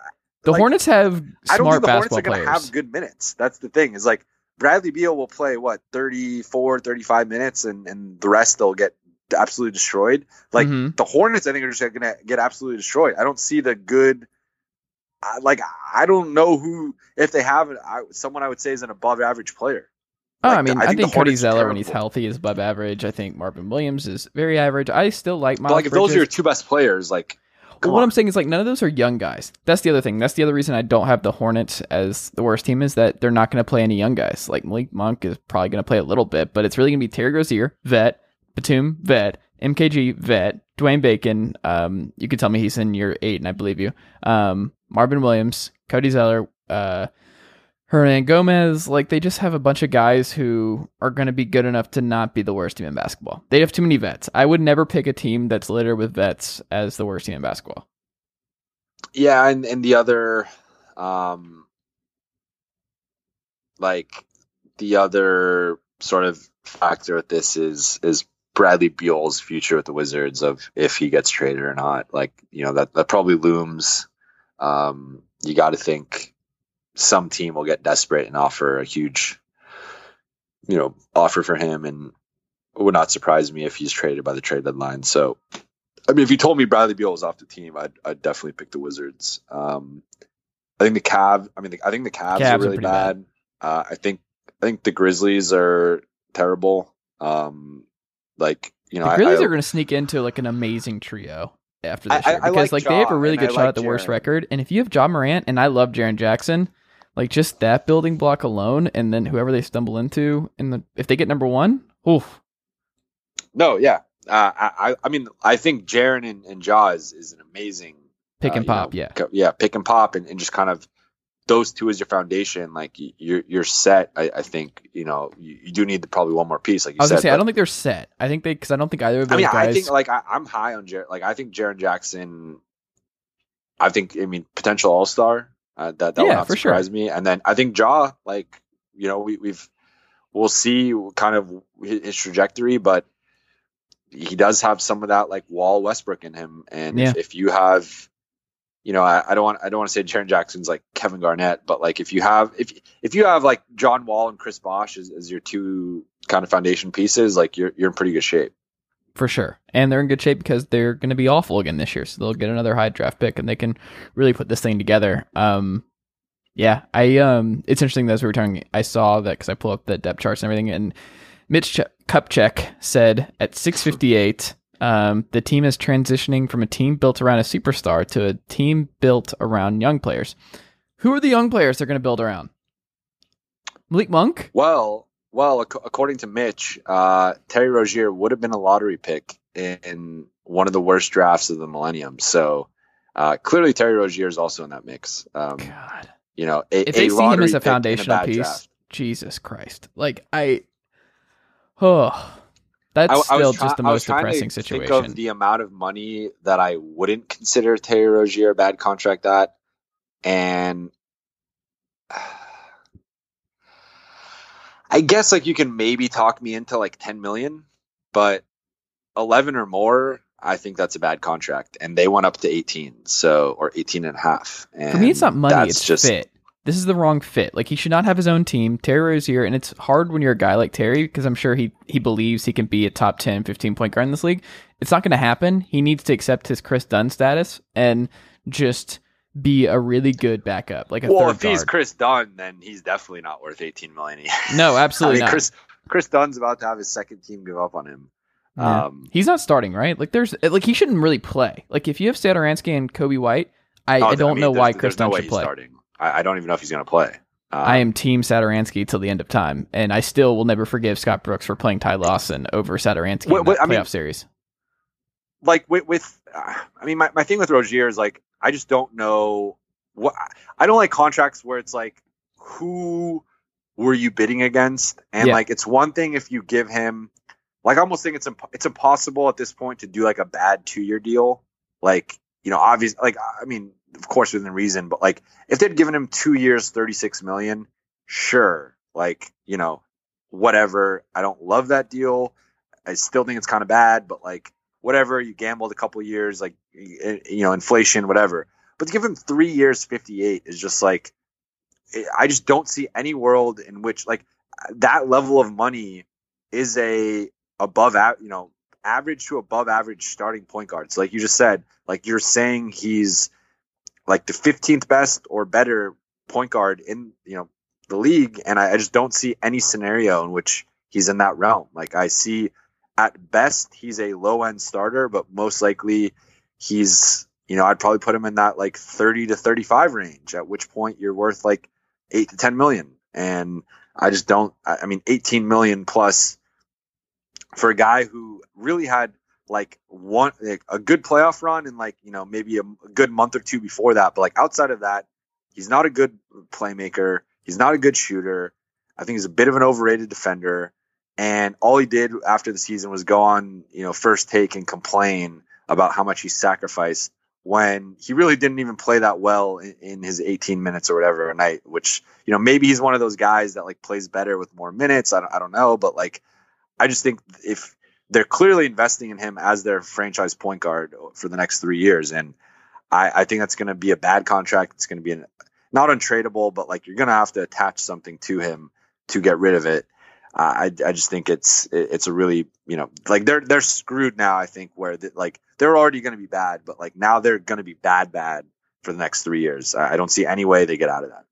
the like, Hornets have I don't think the Hornets are going to have good minutes. That's the thing. Is like Bradley Beal will play what 34, 35 minutes, and and the rest they'll get absolutely destroyed. Like Mhm. the Hornets, I think are just going to get absolutely destroyed. I don't see the good. I, like I don't know who if they have I, someone I would say is an above average player. Oh, Like, I mean, I I think think, the Cody Zeller when he's healthy is above average. I think Marvin Williams is very average. I still like Miles But like if those are your two best players, like come what. I'm saying is like none of those are young guys. That's the other thing. That's the other reason I don't have the Hornets as the worst team is that they're not going to play any young guys. Like Malik Monk is probably going to play a little bit, but it's really going to be Terry Rozier, vet, Batum, vet, MKG, vet, Dwayne Bacon. Um, you could tell me he's in year eight, and I believe you. Um, Marvin Williams, Cody Zeller, uh, Hernangomez. Like they just have a bunch of guys who are going to be good enough to not be the worst team in basketball. They have too many vets. I would never pick a team that's littered with vets as the worst team in basketball. Yeah, and and the other, um, like the other sort of factor with this is is Bradley Beal's future with the Wizards of if he gets traded or not. Like you know that that probably looms. Um, you got to think some team will get desperate and offer a huge, you know, offer for him, and it would not surprise me if he's traded by the trade deadline. So I mean, if you told me Bradley Beal was off the team, I'd, I'd definitely pick the Wizards. Um, I think the Cav. I mean, the, I think the Cavs, Cavs are are really bad. Uh, I think I think the Grizzlies are terrible. Um, like you know, The I- Grizzlies I, are going to sneak into like an amazing trio after I- this I- year I because like like, they have a really good I shot like at the worst record. And if you have Ja Morant and I love Jaren Jackson, like just that building block alone, and then whoever they stumble into in the if they get number one, oof, no, yeah. Uh, I, I I mean, I think Jaren and, and is, is an amazing pick uh, and know, pop, yeah. co- yeah, pick and pop, and, and just kind of those two as your foundation, like you're you're set. I, I think you know you, you do need probably one more piece, like you I was said. gonna say I don't think they're set. I think they because I don't think either of I mean, guys. I think like I, I'm high on Jared. Like I think Jaren Jackson. I think I mean potential All Star. Uh, that that Yeah, would not for sure. surprise me. And then I think Jaw. Like you know we, we've we'll see kind of his, trajectory, but he does have some of that like Wall Westbrook in him. And if, if you have, you know, I, I don't want I don't want to say Jaren Jackson's like Kevin Garnett, but like if you have if if you have like John Wall and Chris Bosh as, as your two kind of foundation pieces, like you're you're in pretty good shape. for sure. And they're in good shape because they're going to be awful again this year. So they'll get another high draft pick and they can really put this thing together. Um, yeah, I um, it's interesting that as we were talking, I saw that because I pull up the depth charts and everything, and Mitch Ch- Kupchak said at 658, um, the team is transitioning from a team built around a superstar to a team built around young players. Who are the young players they're going to build around? Malik Monk. Well, well, ac- according to Mitch, uh, Terry Rozier would have been a lottery pick in one of the worst drafts of the millennium. So uh, clearly, Terry Rozier is also in that mix. Um, God. you know, a, if they a see him lottery as a foundational bad piece, draft. Jesus Christ! Like I, oh, that's I, I still try- just the I most depressing situation. Think of the amount of money that I wouldn't consider Terry Rozier a bad contract at, and (sighs) I guess like you can maybe talk me into like ten million, but eleven or more, I think that's a bad contract. And they went up to eighteen, so or 18 and a half. And For me, it's not money; it's just fit. This is the wrong fit. Like he should not have his own team. Terry Rozier, and it's hard when you're a guy like Terry because I'm sure he he believes he can be a top 10, 15 point guard in this league. It's not going to happen. He needs to accept his Kris Dunn status and just be a really good backup, like a well, if he's. Kris Dunn, then he's definitely not worth 18 million. (laughs) no, I absolutely mean, not. Chris Kris Dunn's about to have his second team give up on him. Yeah. Um, He's not starting, right? Like there's like he shouldn't really play. Like if you have Satoransky and Coby White, I, oh, I don't mean, know why Chris no Dunn should he's play. Starting. I, I don't even know if he's going to play. Um, I am Team Satoransky till the end of time, and I still will never forgive Scott Brooks for playing Ty Lawson over Satoransky Wait, in that I mean- playoff series. like with, with uh, I mean, my, my thing with Rozier is like I just don't know what I don't like contracts where it's like who were you bidding against, and Yeah. like it's one thing if you give him like I almost think it's imp- it's impossible at this point to do like a bad two year deal, like you know, obvious like I mean, of course within reason, but like if they'd given him two years, thirty six million, sure, like you know, whatever. I don't love that deal. I still think it's kind of bad, but like whatever you gambled a couple years like you know inflation whatever but to give him three years 58 is just like eh, i just don't see any world in which like that level of money is a above a you know average to above average starting point guard so like you just said like you're saying he's like the 15th best or better point guard in you know the league and I, I just don't see any scenario in which he's in that realm like i see at best he's a low end starter, but most likely he's you know I'd probably put him in that like 30 to 35 range. At which point you're worth like eight to 10 million, and I just don't. I I mean 18 million plus for a guy who really had like one like a good playoff run and like you know maybe a, a good month or two before that, but like outside of that, he's not a good playmaker. He's not a good shooter. I think he's a bit of an overrated defender. And all he did after the season was go on, you know, first take and complain about how much he sacrificed when he really didn't even play that well in, in his 18 minutes or whatever a night, which, you know, maybe he's one of those guys that like plays better with more minutes. I don't, I don't know. But like, I just think if they're clearly investing in him as their franchise point guard for the next three years. And I, I think that's going to be a bad contract. It's going to be an, not untradeable, but like you're going to have to attach something to him to get rid of it. Uh, I, I just think it's it's a really you know like they're they're screwed now. I think where the, like they're already going to be bad, but like now they're going to be bad bad for the next three years. I, I don't see any way they get out of that.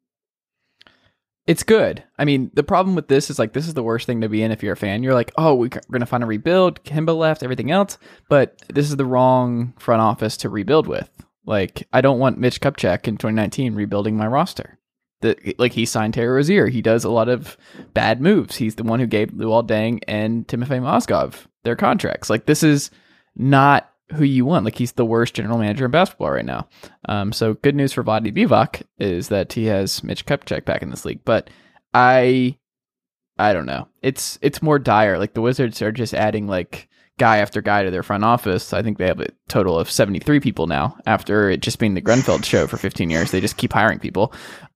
It's good. I mean, the problem with this is like this is the worst thing to be in if you're a fan. You're like, oh, we're to find a rebuild. Kemba left, everything else, but this is the wrong front office to rebuild with. Like, I don't want Mitch Kupchak in 2019 rebuilding my roster. The, like he signed Terry Rozier. He does a lot of bad moves. He's the one who gave Luol Deng and Timofey Mozgov their contracts. Like this is not who you want. Like he's the worst general manager in basketball right now. Um, so good news for Vlade Divac is that he has Mitch Kupchak back in this league. But I, I don't know. It's it's more dire. Like the Wizards are just adding like guy after guy to their front office. I think they have a total of seventy three people now after it just being the Grunfeld show for fifteen years. They just keep hiring people.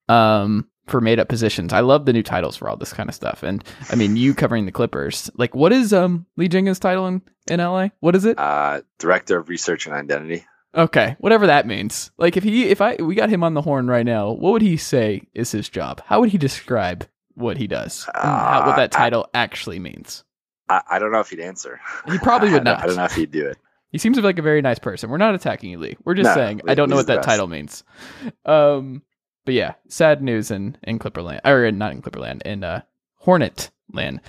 Um, for made up positions. I love the new titles for all this kind of stuff. And I mean, you covering the Clippers, like what is um Lee Jenkins' title in, in LA? What is it? Uh, Director of Research and Identity. Okay, whatever that means. Like if he if I we got him on the horn right now, what would he say is his job? How would he describe what he does? And how, what that Uh, I- title actually means? I, I don't know if he'd answer. He probably would (laughs) I don't- I don't know if he'd do it. He seems like a very nice person. We're not attacking you, Lee. We're just No, saying I don't know Lee's what that best. title means. Um, but yeah, sad news in in Clipperland, or not in Clipperland, in uh, Hornet land.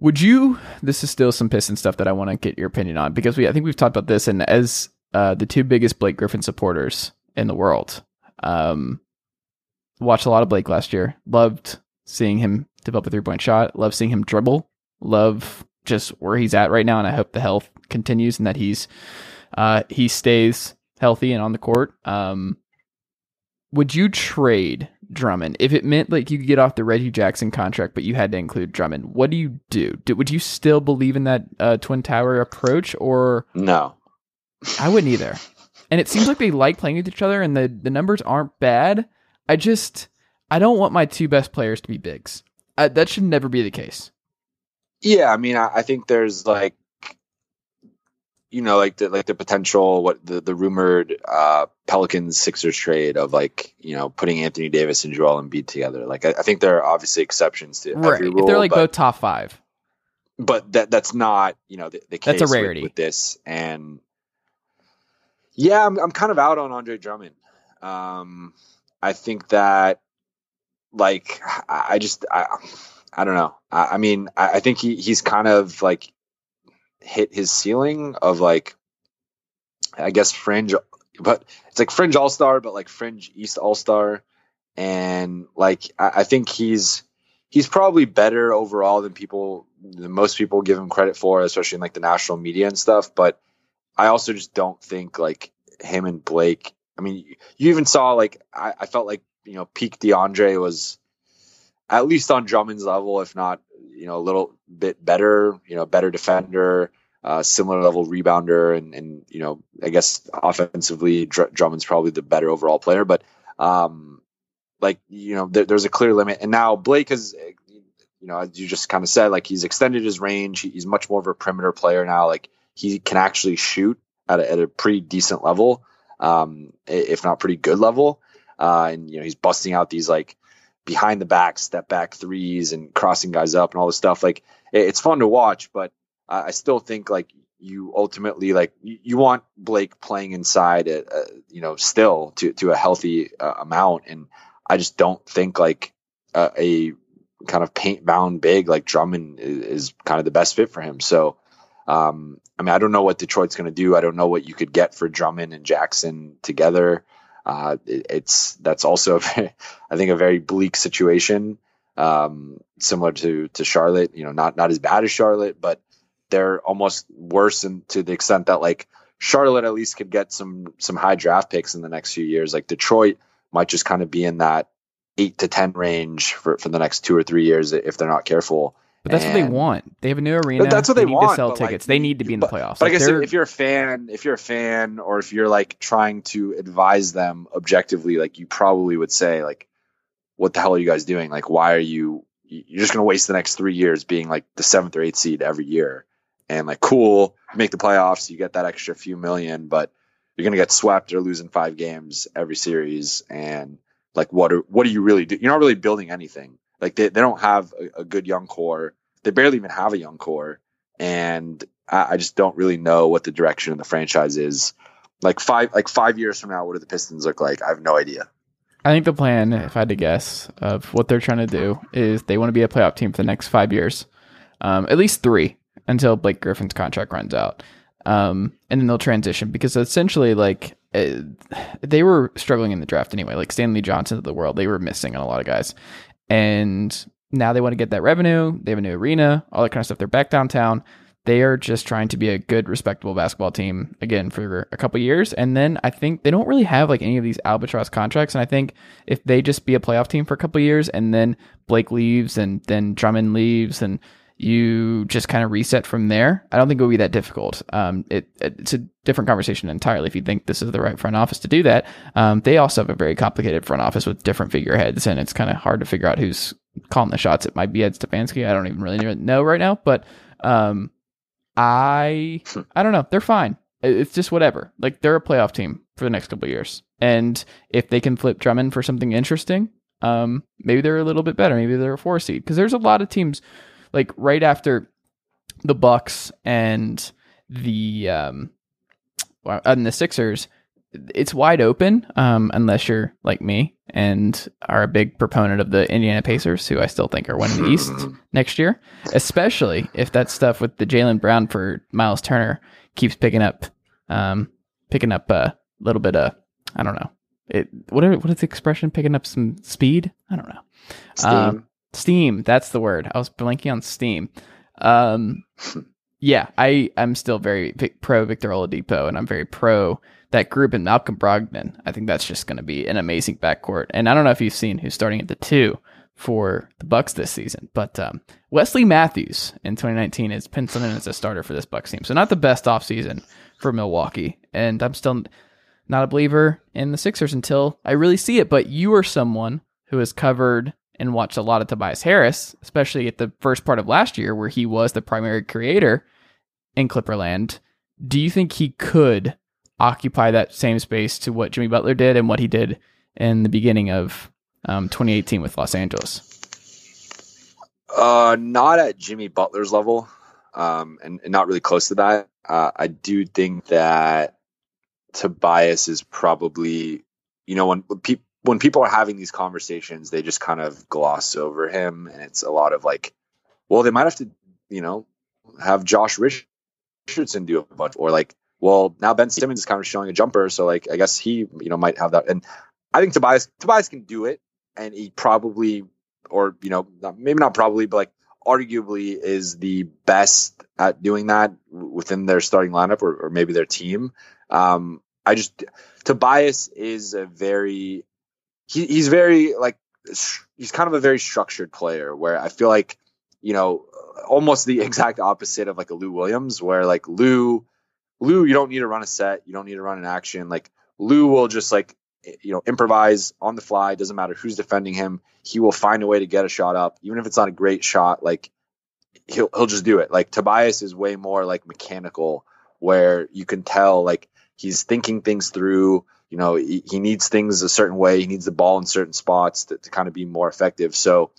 Would you? This is still some Piston stuff that I want to get your opinion on because we I think we've talked about this, and as uh, the two biggest Blake Griffin supporters in the world, um, watched a lot of Blake last year. Loved seeing him develop a three point shot. Love seeing him dribble. Love just where he's at right now, and I hope the health continues and that he's uh, he stays healthy and on the court. Um, would you trade Drummond if it meant like you could get off the Reggie Jackson contract, but you had to include Drummond? What do you do? do would you still believe in that uh, twin tower approach, or No. I wouldn't either. And it seems like they like playing with each other, and the the numbers aren't bad. I just I don't want my two best players to be bigs. Uh, that should never be the case. Yeah, I mean, I, I think there's like, you know, like the like the potential, what the the rumored uh, Pelicans Sixers trade of like, you know, putting Anthony Davis and Joel Embiid together. Like, I, I think there are obviously exceptions to Right? every If rule, they're like but, both top five, but that that's not you know the, the case That's a with- rarity. with, this. And yeah, I'm I'm kind of out on Andre Drummond. Um, I think that like I, I just I I don't know. I, I mean, I, I think he he's kind of like hit his ceiling of like I guess fringe, but it's like fringe all star, but like fringe East all star, and like I, I think he's he's probably better overall than people than most people give him credit for, especially in like the national media and stuff. But I also just don't think like him and Blake. I mean, you even saw like I, I felt like you know peak DeAndre was at least on Drummond's level, if not you know a little bit better. You know, better defender, uh, similar level rebounder, and and you know I guess offensively Dr- Drummond's probably the better overall player, but. um like you know there, there's a clear limit and now blake has you know as you just kind of said like he's extended his range He- he's much more of a perimeter player now like he can actually shoot at a, at a pretty decent level um if not pretty good level uh and you know he's busting out these like behind the back step back threes and crossing guys up and all this stuff like it- it's fun to watch but i I still think like you ultimately like you, you want blake playing inside uh, uh, you know still to to a healthy uh, amount and I just don't think like uh, a kind of paint bound big like Drummond is, is kind of the best fit for him. So, um, I mean, I don't know what Detroit's going to do. I don't know what you could get for Drummond and Jackson together. Uh, it, it's that's also, very, (laughs) I think, a very bleak situation, um, similar to to Charlotte. You know, not not as bad as Charlotte, but they're almost worse and to the extent that like Charlotte at least could get some some high draft picks in the next few years. Like Detroit might just kind of be in that eight to ten range for, for the next two or three years if they're not careful. But that's what they want. They have a new arena. But that's what they, they need want. to sell but, like, tickets. they need to be in the but- playoffs. But Like, I guess they're- if you're a fan, if you're a fan, or if you're like trying to advise them objectively, like you probably would say, like, "What the hell are you guys doing? Like, why are you? You're just going to waste the next three years being like the seventh or eighth seed every year, and like, cool, make the playoffs, you get that extra few million, but you're going to get swept or losing five games every series, and like, what are what are you really do? You're not really building anything. Like, they they don't have a, a good young core. They barely even have a young core and I, I just don't really know what the direction of the franchise is. Like five, like five years from now, what do the Pistons look like? I have no idea. I think the plan, if I had to guess, of what they're trying to do is they want to be a playoff team for the next five years, um, at least three until Blake Griffin's contract runs out, um, and then they'll transition because essentially, like uh, they were struggling in the draft anyway. Like Stanley Johnson of the world, they were missing on a lot of guys, and now they want to get that revenue. They have a new arena, all that kind of stuff. They're back downtown. they are just trying to be a good, respectable basketball team again for a couple years. And then I think they don't really have like any of these albatross contracts. And I think if they just be a playoff team for a couple years and then Blake leaves and then Drummond leaves and you just kind of reset from there. I don't think it would be that difficult. Um, it, it's a different conversation entirely if you think this is the right front office to do that. Um, they also have a very complicated front office with different figureheads, and it's kind of hard to figure out who's calling the shots. It might be Ed Stefanski. I don't even really know right now, but um, I I don't know. They're fine. It's just whatever. Like they're a playoff team for the next couple years, and if they can flip Drummond for something interesting, um, maybe they're a little bit better. Maybe they're a four seed because there's a lot of teams like right after the Bucks and the um and the Sixers, it's wide open um, unless you're like me and are a big proponent of the Indiana Pacers, who I still think are winning the East (laughs) next year, especially if that stuff with the Jaylen Brown for Miles Turner keeps picking up, um, picking up a little bit of, I don't know, it what are, what is the expression? Picking up some speed? I don't know. Steam. Um, steam. That's the word. I was blanking on steam. Um, yeah, I I'm still very pro Victor Oladipo, and I'm very pro that group and Malcolm Brogdon. I think that's just going to be an amazing backcourt. And I don't know if you've seen who's starting at the two for the Bucks this season, but um, Wesley Matthews in 2019 is penciled in as a starter for this Bucks team. So not the best offseason for Milwaukee, and I'm still not a believer in the Sixers until I really see it. But you are someone who has covered and watched a lot of Tobias Harris, especially at the first part of last year where he was the primary creator in Clipperland. Do you think he could occupy that same space to what Jimmy Butler did and what he did in the beginning of um, 2018 with Los Angeles? Uh, not at Jimmy Butler's level, um, and, and not really close to that. Uh, I do think that Tobias is probably, you know, when when, pe- when people are having these conversations, they just kind of gloss over him, and it's a lot of like, well, they might have to, you know, have Josh Richardson do a bunch, or like, well, now Ben Simmons is kind of showing a jumper, so like, I guess he, you know, might have that. And I think Tobias Tobias can do it, and he probably, or you know, not, maybe not probably, but like, arguably is the best at doing that within their starting lineup or, or maybe their team. Um, I just Tobias is a very he, he's very like he's kind of a very structured player where I feel like you know almost the (laughs) exact opposite of like a Lou Williams where like Lou Lou you don't need to run a set you don't need to run an action. Like Lou will just like you know improvise on the fly doesn't matter who's defending him. He will find a way to get a shot up. Even if it's not a great shot like he'll he'll just do it. Like Tobias is way more like mechanical where you can tell like he's thinking things through you know he, he, needs things a certain way. He needs the ball in certain spots to, to kind of be more effective. So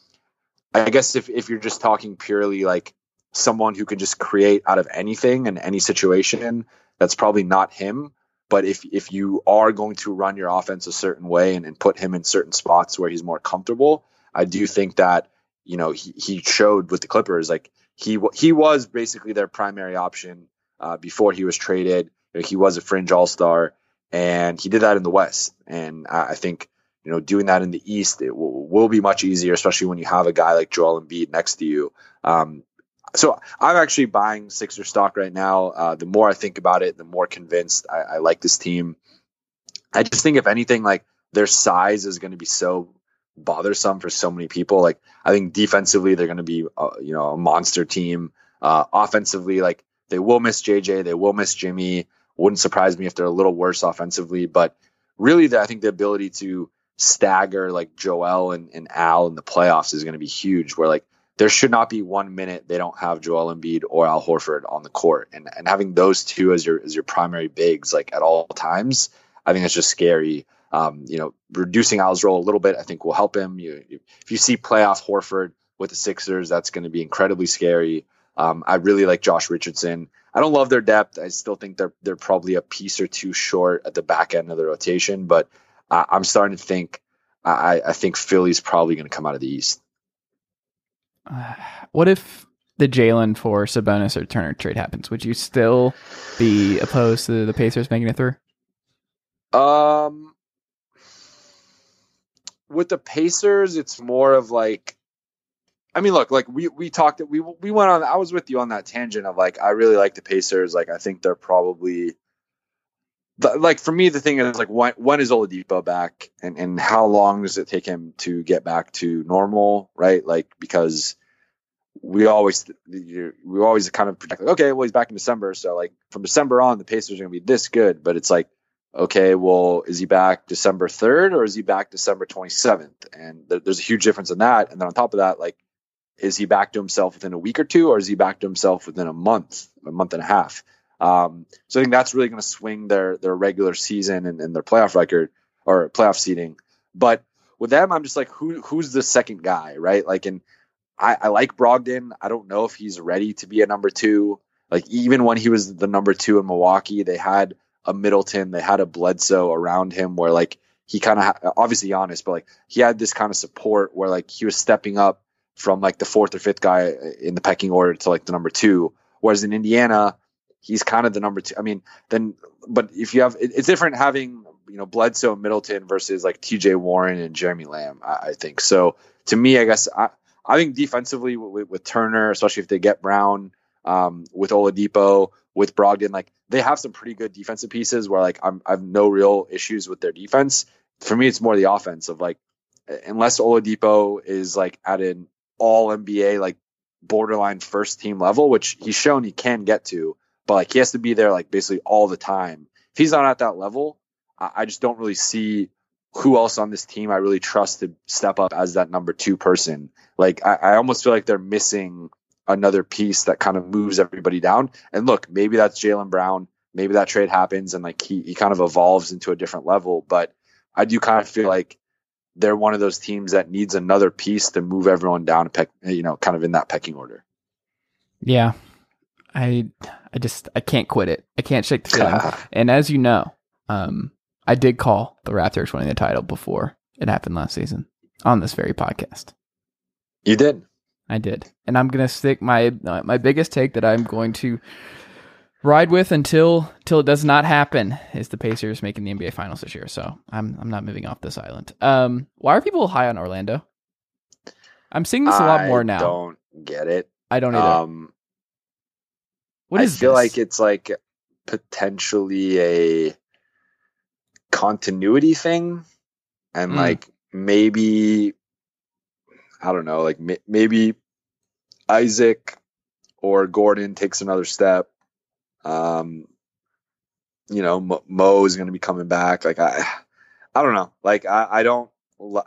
i guess if, if you're just talking purely like someone who can just create out of anything and any situation that's probably not him. But if if you are going to run your offense a certain way and, and put him in certain spots where he's more comfortable i do think that you know he, he showed with the clippers like he he was basically their primary option uh, before he was traded. He was a fringe all-star and he did that in the West. And I think you know doing that in the East it will, will be much easier, especially when you have a guy like Joel Embiid next to you. Um, so I'm actually buying Sixer stock right now. Uh, the more I think about it, the more convinced I, I like this team. I just think if anything, like their size is going to be so bothersome for so many people. Like I think defensively they're going to be uh, you know a monster team. Uh, offensively, like they will miss JJ, they will miss Jimmy. Wouldn't surprise me if they're a little worse offensively, but really, the, I think the ability to stagger like Joel and, and Al in the playoffs is going to be huge. Where like there should not be one minute they don't have Joel Embiid or Al Horford on the court, and and having those two as your as your primary bigs like at all times, I think that's just scary. Um, you know, reducing Al's role a little bit, I think will help him. You, if you see playoff Horford with the Sixers, that's going to be incredibly scary. Um, I really like Josh Richardson. I don't love their depth. I still think they're they're probably a piece or two short at the back end of the rotation, but I, I'm starting to think I, I think Philly's probably going to come out of the East. Uh, (sighs) what if the Jaylen for Sabonis or Turner trade happens? Would you still be opposed to the Pacers making it through? Um, with the Pacers, it's more of like I mean, look, like we we talked, we we went on. I was with you on that tangent of like I really like the Pacers. Like I think they're probably, the, like for me, the thing is like when when is Oladipo back, and and how long does it take him to get back to normal, right? Like because we always we always kind of project like okay, well he's back in December, so like from December on, the Pacers are going to be this good, but it's like okay, well, is he back December 3rd or is he back December 27th? And th- there's a huge difference in that. And then on top of that, like, is he back to himself within a week or two, or is he back to himself within a month, a month and a half? Um, so I think that's really going to swing their their regular season and, and, their playoff record or playoff seeding. But with them, I'm just like, who who's the second guy, right? Like, and I, I like Brogdon. I don't know if he's ready to be a number two. Like even when he was the number two in Milwaukee, they had a Middleton, they had a Bledsoe around him where like he kind of ha- obviously honest, but like he had this kind of support where like he was stepping up from like the fourth or fifth guy in the pecking order to like the number two. Whereas in Indiana, he's kind of the number two. I mean, then, but if you have, it, it's different having, you know, Bledsoe Middleton versus like TJ Warren and Jeremy Lamb, I, I think. So to me, I guess I, I think defensively with, with Turner, especially if they get Brown, um, with Oladipo, with Brogdon, like they have some pretty good defensive pieces where like I'm, I have no real issues with their defense. For me, it's more the offense of like, unless Oladipo is like at an all NBA, like borderline first team level, which he's shown he can get to, but like he has to be there like basically all the time. If he's not at that level, I, I just don't really see who else on this team I really trust to step up as that number two person. Like I, I almost feel like they're missing another piece that kind of moves everybody down. And look, maybe that's Jaylen Brown. Maybe that trade happens and like he, he kind of evolves into a different level. But I do kind of feel like they're one of those teams that needs another piece to move everyone down, peck, you know, kind of in that pecking order. Yeah. I I just I can't quit it. I can't shake the feeling. (laughs) and as you know, um, I did call the Raptors winning the title before it happened last season on this very podcast. You did. I did, and I'm gonna stick my my biggest take that I'm going to ride with until till it does not happen is the Pacers making the NBA Finals this year. So I'm I'm not moving off this island. Um, why are people high on Orlando? I'm seeing this a lot more now. I don't get it. I don't either. Um, what is I feel this? like it's like potentially a continuity thing, and mm. like maybe I don't know, like maybe Isaac or Gordon takes another step. Um, you know, Mo, Mo is going to be coming back. Like I, I don't know. Like I, I don't.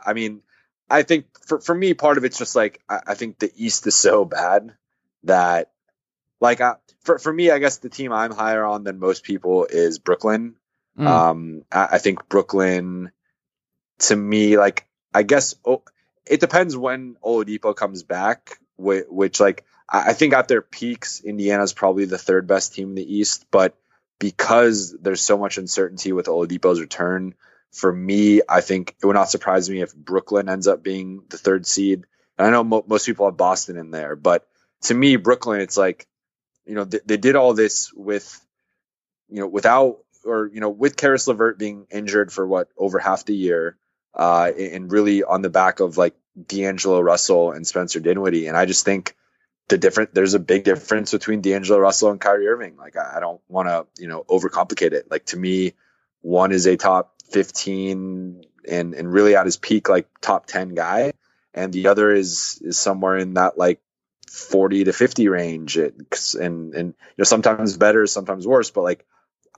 I mean, I think for for me, part of it's just like I, I think the East is so bad that, like, I, for for me, I guess the team I'm higher on than most people is Brooklyn. Mm. Um, I, I think Brooklyn, to me, like I guess. Oh, it depends when Oladipo comes back, which, which like I think at their peaks, Indiana's probably the third best team in the East, but because there's so much uncertainty with Oladipo's return, for me, I think it would not surprise me if Brooklyn ends up being the third seed. And I know mo- most people have Boston in there, but to me, Brooklyn, it's like, you know, th- they did all this with, you know, without or you know, with Caris LeVert being injured for what over half the year, uh, and really on the back of like D'Angelo Russell and Spencer Dinwiddie. And I just think the different there's a big difference between D'Angelo Russell and Kyrie Irving. Like I, don't want to you know overcomplicate it. Like to me, one is a top 15 and and really at his peak like top 10 guy, and the other is is somewhere in that like 40 to 50 range. It, and and you know sometimes better, sometimes worse, but like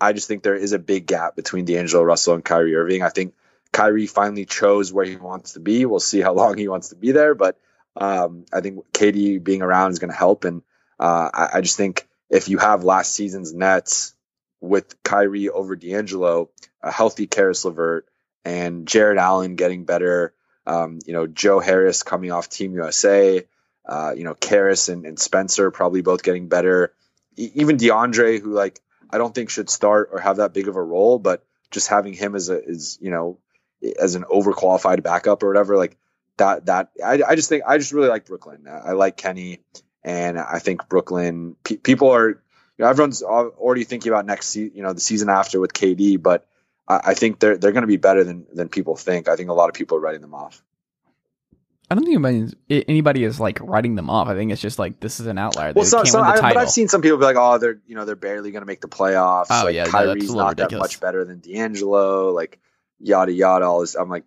I just think there is a big gap between D'Angelo Russell and Kyrie Irving. I think Kyrie finally chose where he wants to be. We'll see how long he wants to be there, but um, I think KD being around is going to help. And uh, I, I, just think if you have last season's Nets with Kyrie over D'Angelo, a healthy Caris LeVert, and Jarrett Allen getting better, um, you know, Joe Harris coming off Team USA, uh, you know, Caris and, and, Spencer probably both getting better. E- even DeAndre, who like I don't think should start or have that big of a role, but just having him as a is you know as an overqualified backup or whatever. Like that, that I, I just think I just really like Brooklyn. I like Kenny, and I think Brooklyn pe- people are, you know, everyone's already thinking about next, se- you know, the season after with KD, but I, I think they're they're going to be better than than people think. I think a lot of people are writing them off. I don't think anybody, anybody is like writing them off. I think it's just like this is an outlier. They Well, so, can't so win the I, but. I've seen some people be like, "Oh, they're you know they're barely going to make the playoffs." Oh, like, yeah, no, Kyrie's little not that much better than D'Angelo. Like yada yada. All this. I'm like,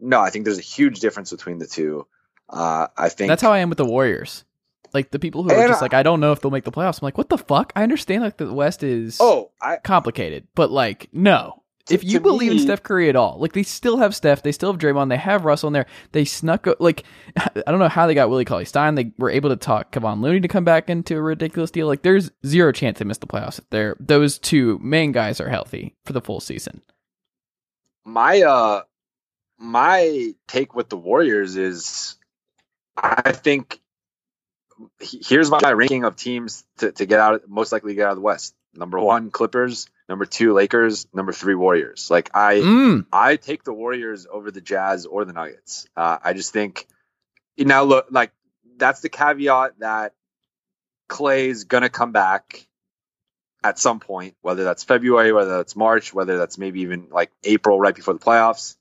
no, I think there's a huge difference between the two. Uh, I think That's how I am with the Warriors. Like the people who are just I- like, I don't know if they'll make the playoffs. I'm like, what the fuck? I understand like the West is Oh, I complicated, but like, no. To- if you believe in Steph Curry at all, like they still have Steph, they still have Draymond, they have Russell in there. They snuck like (laughs) I don't know how they got Willie Cauley Stein. They were able to talk Kevon Looney to come back into a ridiculous deal. Like there's zero chance they miss the playoffs if they're those two main guys are healthy for the full season. my uh my take with the Warriors is I think here's my ranking of teams to, to get out most likely to get out of the West. Number one, Clippers. Number two, Lakers. Number three, Warriors. Like I Mm. I take the Warriors over the Jazz or the Nuggets. Uh, I just think you now look like that's the caveat that Clay's gonna come back at some point, whether that's February, whether that's March, whether that's maybe even like April, right before the playoffs,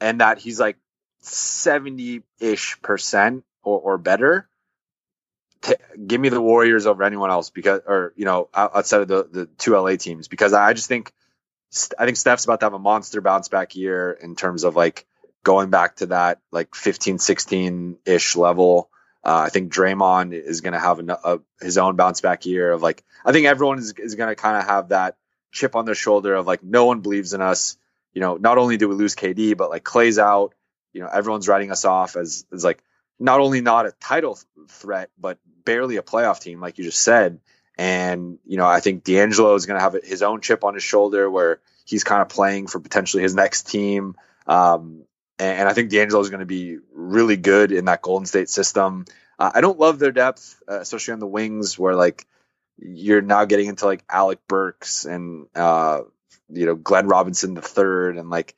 and that he's like seventy ish percent or, or better. T- give me the Warriors over anyone else because, or you know, outside of the the two LA teams, because I just think I think Steph's about to have a monster bounce back year in terms of like going back to that like 15, 16 ish level. Uh, I think Draymond is going to have an, a, his own bounce back year of like, I think everyone is, is going to kind of have that chip on their shoulder of like, no one believes in us. You know, not only do we lose KD, but like Clay's out, you know, everyone's writing us off as, as like not only not a title threat, but barely a playoff team, like you just said. And, you know, I think D'Angelo is going to have his own chip on his shoulder where he's kind of playing for potentially his next team. Um, and, I think D'Angelo is going to be really good in that Golden State system. Uh, I don't love their depth, uh, especially on the wings, where like you're now getting into like Alec Burks and uh, you know Glenn Robinson the third, and like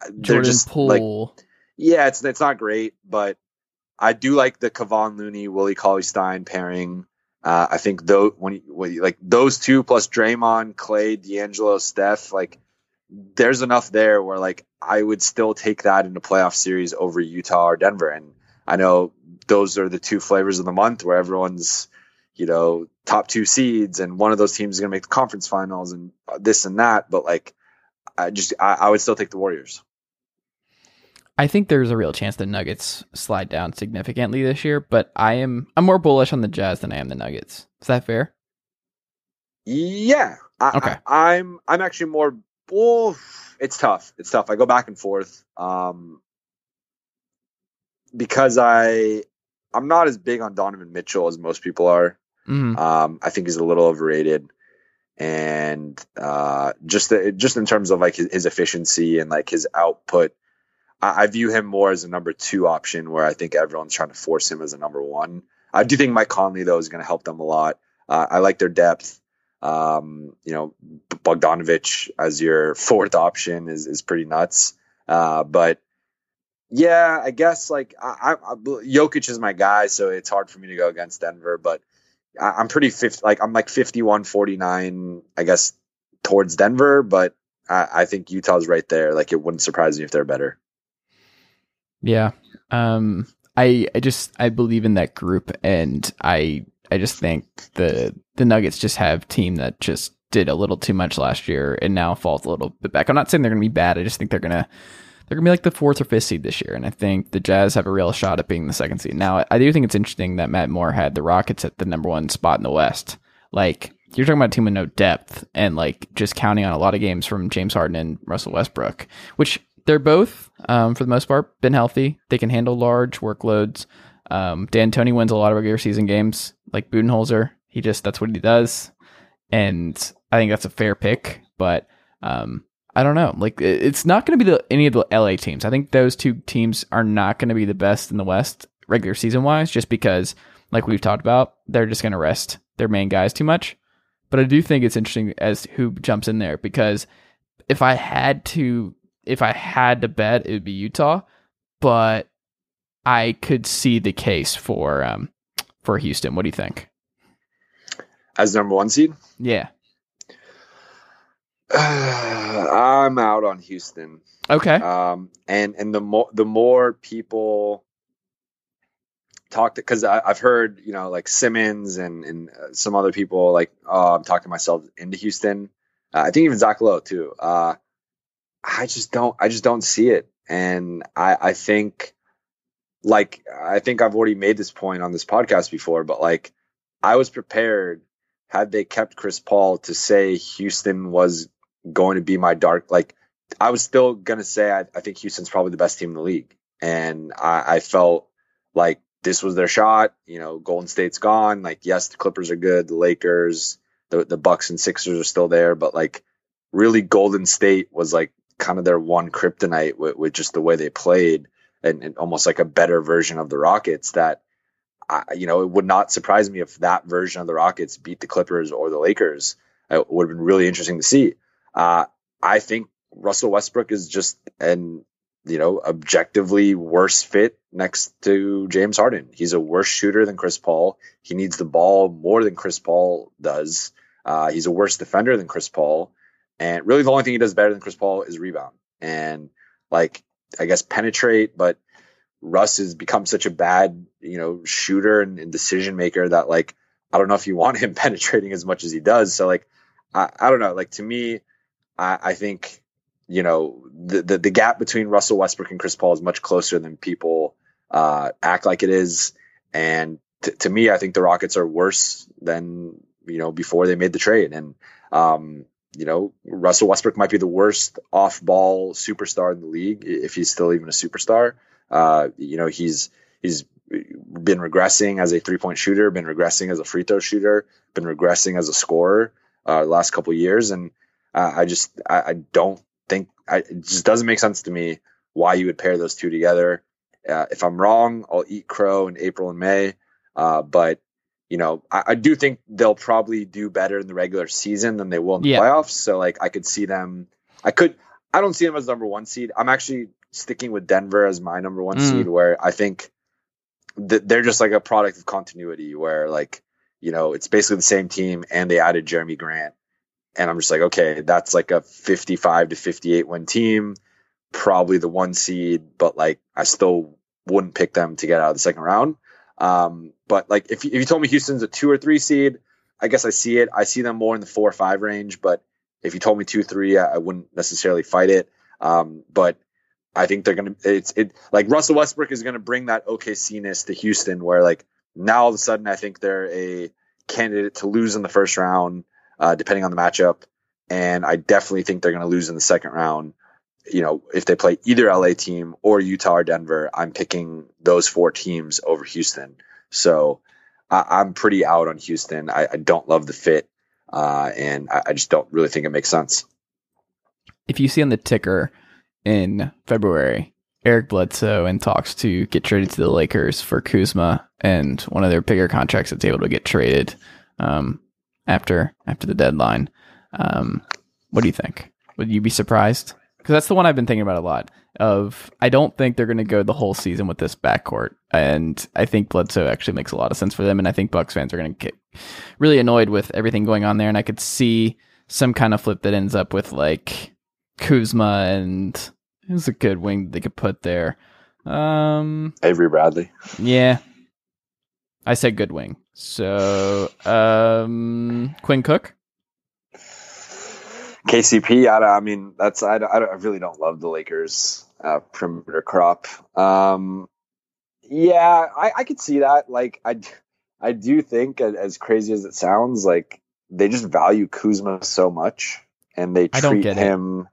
they're Jordan just like Poole. yeah, it's it's not great, but I do like the Kevon Looney Willie Cauley Stein pairing. Uh, I think though when you, when you, like those two plus Draymond, Clay, D'Angelo, Steph, like there's enough there where like I would still take that in a playoff series over Utah or Denver. And I know those are the two flavors of the month where everyone's you know top two seeds and one of those teams is going to make the conference finals and this and that. But like I just I, I would still take the Warriors. I think there's a real chance the Nuggets slide down significantly this year, but I am I'm more bullish on the Jazz than I am the Nuggets. Is that fair? Yeah. I, Okay. I, I'm I'm actually more. Well, it's tough. It's tough. I go back and forth. Um, because I I'm not as big on Donovan Mitchell as most people are. Mm. Um, I think he's a little overrated, and uh, just the, just in terms of like his, his efficiency and like his output, I, I view him more as a number two option. Where I think everyone's trying to force him as a number one. I do think Mike Conley though is going to help them a lot. Uh, I like their depth. Um, you know, Bogdanovich as your (laughs) fourth option is is pretty nuts. Uh, but yeah, I guess like I, I, Jokic is my guy, so it's hard for me to go against Denver. But I'm pretty 50, like I'm like 51, 49, I guess towards Denver. But I, I think Utah's right there. Like it wouldn't surprise me if they're better. Yeah. Um I I just I believe in that group and I I just think the the Nuggets just have team that just did a little too much last year and now falls a little bit back. I'm not saying they're going to be bad. I just think they're going to they're to be like the fourth or fifth seed this year and I think the Jazz have a real shot at being the second seed. Now, I do think it's interesting that Matt Moore had the Rockets at the number 1 spot in the West. Like you're talking about a team with no depth and like just counting on a lot of games from James Harden and Russell Westbrook, which they're both, um, for the most part, been healthy. They can handle large workloads. Um, D'Antoni wins a lot of regular season games, like Budenholzer. He just that's what he does, and I think that's a fair pick. But um, I don't know. Like it's not going to be the, any of the LA teams. I think those two teams are not going to be the best in the West regular season wise, just because, like we've talked about, they're just going to rest their main guys too much. But I do think it's interesting as who jumps in there because if I had to if I had to bet, it would be Utah, but I could see the case for um for Houston. What do you think? As number one seed, Yeah. (sighs) I'm out on Houston. Okay. Um, and and the more the more people talked because I've heard you know like Simmons and and uh, some other people like oh I'm talking myself into Houston. Uh, I think even Zach Lowe too. Uh, I just don't I just don't see it, and I I think like I think I've already made this point on this podcast before, but like I was prepared had they kept Chris Paul to say Houston was going to be my dark like I was still gonna say I, I think Houston's probably the best team in the league, and I, I felt like this was their shot. You know, Golden State's gone. Like, yes, the Clippers are good. The Lakers, the the Bucks and Sixers are still there, but like, really, Golden State was like kind of their one kryptonite with, with just the way they played, and, and, almost like a better version of the Rockets. That, I, you know, it would not surprise me if that version of the Rockets beat the Clippers or the Lakers. It would have been really interesting to see. Uh, I think Russell Westbrook is just an you know objectively worse fit next to James Harden. He's a worse shooter than Chris Paul. He needs the ball more than Chris Paul does. Uh, he's a worse defender than Chris Paul. And really, the only thing he does better than Chris Paul is rebound and like I guess penetrate. But Russ has become such a bad you know shooter and, and decision maker that like I don't know if you (laughs) want him penetrating as much as he does. So like I, I don't know. Like to me, I, I think you know the, the, the gap between Russell Westbrook and Chris Paul is much closer than people uh, act like it is. And t- to me, I think the Rockets are worse than you know before they made the trade. And um, you know Russell Westbrook might be the worst off-ball superstar in the league if he's still even a superstar. Uh, you know he's he's been regressing as a three-point shooter, been regressing as a free throw shooter, been regressing as a scorer uh, last couple years, and uh, I just I, I don't think I, it just doesn't make sense to me why you would pair those two together. Uh, if I'm wrong, I'll eat crow in April and May. Uh, but you know, I, I, do think they'll probably do better in the regular season than they will in the yeah. playoffs. So like, I could see them. I could. I don't see them as number one seed. I'm actually sticking with Denver as my number one mm. seed, where I think that they're just like a product of continuity, where like you know it's basically the same team, and they added Jerami Grant, and I'm just like, okay, that's like a 55 to 58 win team, probably the one seed, but like I still wouldn't pick them to get out of the second round. Um, but like if you, if you told me Houston's a two or three seed, I guess I see it. I see them more in the four or five range, but if you told me two, three, I, I wouldn't necessarily fight it. Um, but I think they're gonna. It's it like Russell Westbrook is gonna bring that OKC-ness to Houston, where like now all of a sudden I think they're a candidate to lose in the first round uh, depending on the matchup. And I definitely think they're going to lose in the second round. You know, if they play either LA team or Utah or Denver, I'm picking those four teams over Houston. So I, am pretty out on Houston. I, I don't love the fit, uh, and I, I just don't really think it makes sense. If you see on the ticker in February, Eric Bledsoe in talks to get traded to the Lakers for Kuzma and one of their bigger contracts that's able to get traded. Um, after after the deadline. Um, what do you think? Would you be surprised? Because that's the one I've been thinking about a lot. Of I don't think they're going to go the whole season with this backcourt, and I think Bledsoe actually makes a lot of sense for them. And I think Bucks fans are going to get really annoyed with everything going on there. And I could see some kind of flip that ends up with like Kuzma and who's a good wing they could put there. Um, Avery Bradley. Yeah, I said good wing. So, um, Quinn Cook. KCP. I, I mean, that's I, I, I, really don't love the Lakers uh, perimeter crop. Um, yeah, I, I could see that. Like, I I do think, as crazy as it sounds, like they just value Kuzma so much, and they treat him. It.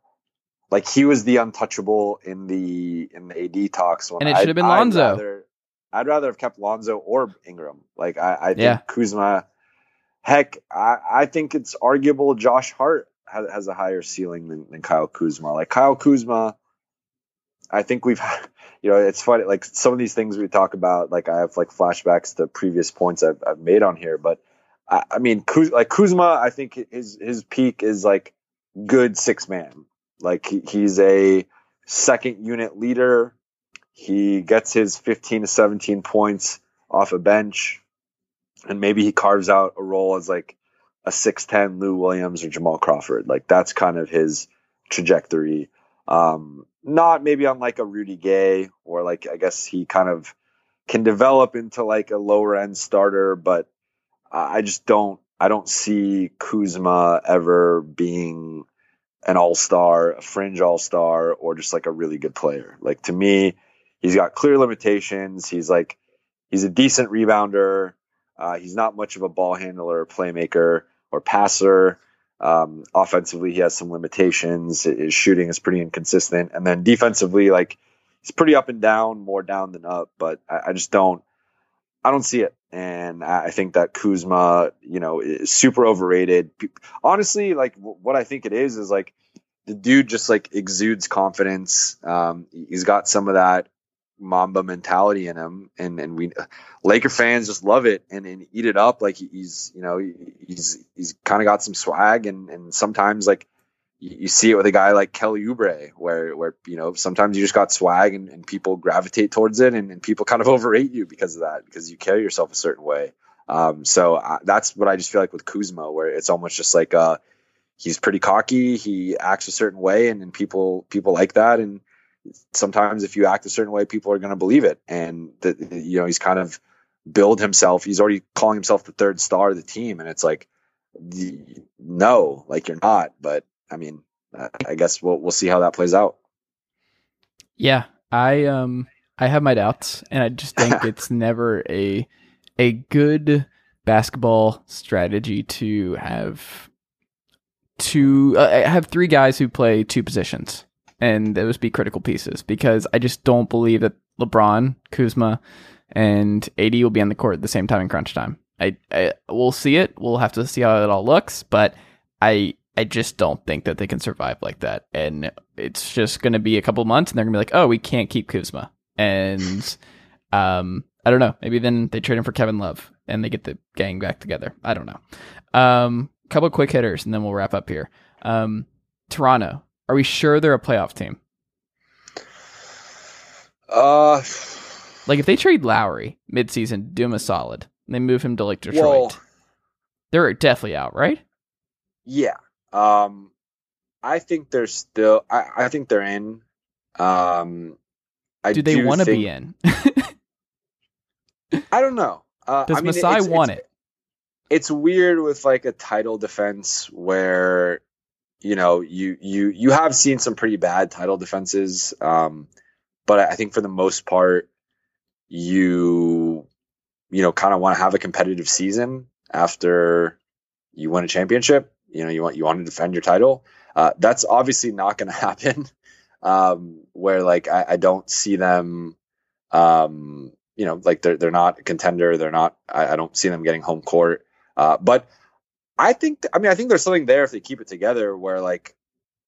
Like he was the untouchable in the in the AD talks. and it should have been Lonzo. Rather, I'd rather have kept Lonzo or Ingram. Like I, I think yeah. Kuzma. Heck, I, I think it's arguable. Josh Hart has, has a higher ceiling than, than Kyle Kuzma. Like Kyle Kuzma, I think we've, (laughs) you know, it's funny. Like some of these things we talk about, like I have like flashbacks to previous points I've, I've made on here. But I, I mean, Kuz, like Kuzma, I think his his peak is like good six man. Like he, he's a second unit leader he gets his 15 to 17 points off a bench, and maybe he carves out a role as like a 6'10 Lou Williams or Jamal Crawford. Like that's kind of his trajectory. Um, not maybe on like a Rudy Gay or like I guess he kind of can develop into like a lower end starter, but I just don't I don't see Kuzma ever being an all star, a fringe all star, or just like a really good player. Like to me, he's got clear limitations. He's like he's a decent rebounder. Uh, he's not much of a ball handler, or playmaker, or passer. Um, offensively, he has some limitations. His shooting is pretty inconsistent, and then defensively, like he's pretty up and down, more down than up. But I, I just don't, I don't see it, and I think that Kuzma, you know, is super overrated. Honestly, like what I think it is is like the dude just like exudes confidence. Um, he's got some of that Mamba mentality in him, and and we Laker fans just love it and, and eat it up. Like he's you know he's he's kind of got some swag, and and sometimes like you, see it with a guy like Kelly Oubre, where where you know sometimes you just got swag and, and people gravitate towards it, and, and people kind of (laughs) overrate you because of that because you carry yourself a certain way. Um, so I, that's what I just feel like with Kuzma, where it's almost just like uh, he's pretty cocky, he acts a certain way, and, and people people like that, and sometimes if you act a certain way, people are going to believe it. And that you know he's kind of build himself. He's already calling himself the third star of the team, and it's like, no, like you're not. But I mean, I guess we'll we'll see how that plays out. Yeah, I um I have my doubts, and I just think (laughs) it's never a a good basketball strategy to have two uh, have three guys who play two positions and those be critical pieces because I just don't believe that LeBron, Kuzma, and AD will be on the court at the same time in crunch time. I, I we'll see it. We'll have to see how it all looks, but I I just don't think that they can survive like that. And it's just going to be a couple months, and they're going to be like, oh, we can't keep Kuzma, and um, I don't know. Maybe then they trade him for Kevin Love, and they get the gang back together. I don't know. Um, couple quick hitters, and then we'll wrap up here. Um, Toronto, are we sure they're a playoff team? Uh, like if they trade Lowry midseason, do him a solid. And they move him to like Detroit. Well, they're definitely out, right? Yeah. Um, I think they're still. I, I think they're in. Um, I do they want to be in? I don't know. Uh, Does I mean, Masai it's, want it's, it? It's weird with like a title defense where you know, you you you have seen some pretty bad title defenses, um, but I think for the most part, you you know kind of want to have a competitive season after you win a championship. You know, you want you want to defend your title. Uh, that's obviously not going (laughs) to happen. Um, where like I, I, don't see them, um, you know, like they're they're not a contender. They're not. I, I don't see them getting home court. Uh, but I think, I mean, I think there's something there if they keep it together where, like,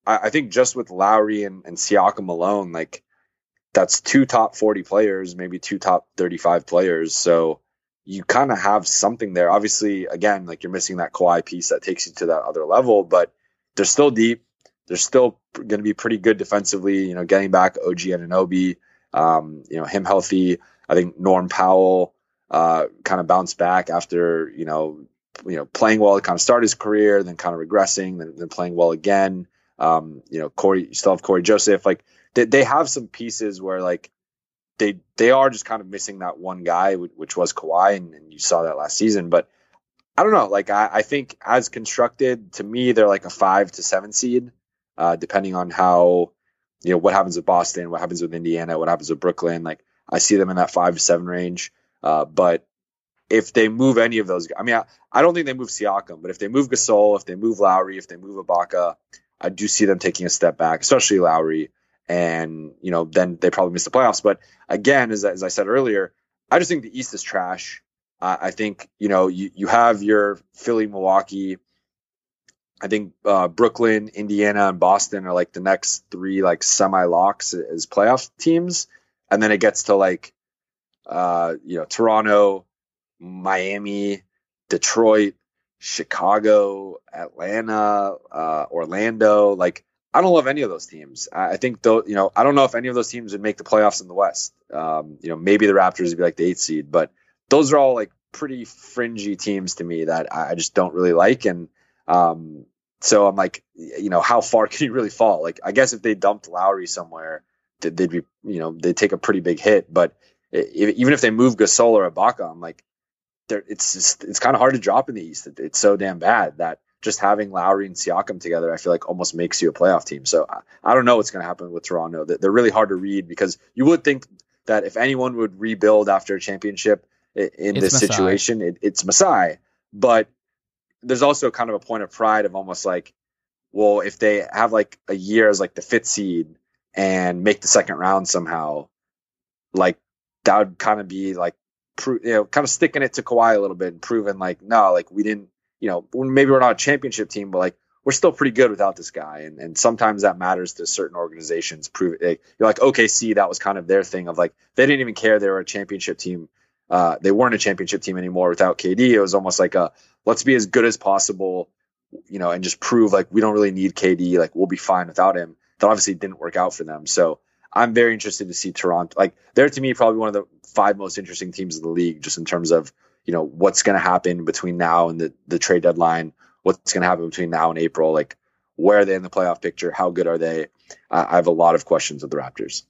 I, I think just with Lowry and, and Siakam alone, like, that's two top 40 players, maybe two top 35 players. So you kind of have something there. Obviously, again, like you're missing that Kawhi piece that takes you to that other level, but they're still deep. They're still going to be pretty good defensively. You know, getting back OG Anunoby, um, you know, him healthy. I think Norm Powell uh, kind of bounced back after you know you know, playing well to kind of start his career, then kind of regressing, then, then playing well again. Um, you know, Cory, you still have Cory Joseph. Like they, they have some pieces where like they they are just kind of missing that one guy, which was Kawhi, and, and you saw that last season. But I don't know. Like I, I, think as constructed, to me, they're like a five to seven seed, uh, depending on how you know what happens with Boston, what happens with Indiana, what happens with Brooklyn. Like I see them in that five to seven range. Uh, but if they move any of those, I mean, I, I, don't think they move Siakam, but if they move Gasol, if they move Lowry, if they move Ibaka, I do see them taking a step back, especially Lowry. And, you know, then they probably miss the playoffs. But again, as, as I said earlier, I just think the East is trash. I think, you know, you, you have your Philly, Milwaukee. I think uh, Brooklyn, Indiana, and Boston are like the next three like semi locks as playoff teams. And then it gets to like, uh, you know, Toronto, Miami, Detroit, Chicago, Atlanta, uh, Orlando. Like, I don't love any of those teams. I, think though, you know, I don't know if any of those teams would make the playoffs in the West. Um, you know, maybe the Raptors would be like the eighth seed, but those are all like pretty fringy teams to me that I just don't really like. And um, so I'm like, you know, how far (laughs) can you really fall? Like, I guess if they dumped Lowry somewhere, they'd be, you know, they'd take a pretty big hit. But if, even if they move Gasol or Ibaka, I'm like, it's just, it's kind of hard to drop in the East. It's so damn bad that just having Lowry and Siakam together, I feel like almost makes you a playoff team. So I, I don't know what's going to happen with Toronto. They're really hard to read because you would think that if anyone would rebuild after a championship in it's this Masai. situation, it, it's Masai. But there's also kind of a point of pride of almost like, well, if they have like a year as like the fifth seed and make the second round somehow, like that would kind of be like, you know, kind of sticking it to Kawhi a little bit and proving like, no, like we didn't, you know, maybe we're not a championship team, but like we're still pretty good without this guy. And and sometimes that matters to certain organizations. Prove it. You're like OKC, that was kind of their thing of like they didn't even care they were a championship team. Uh, they weren't a championship team anymore without KD. It was almost like a let's be as good as possible, you know, and just prove like we don't really need KD. Like we'll be fine without him. That obviously didn't work out for them. So I'm very interested to see Toronto. Like they're to me probably one of the five most interesting teams in the league, just in terms of you know what's going to happen between now and the the trade deadline. What's going to happen between now and April? Like where are they in the playoff picture? How good are they? Uh, I have a lot of questions with the Raptors.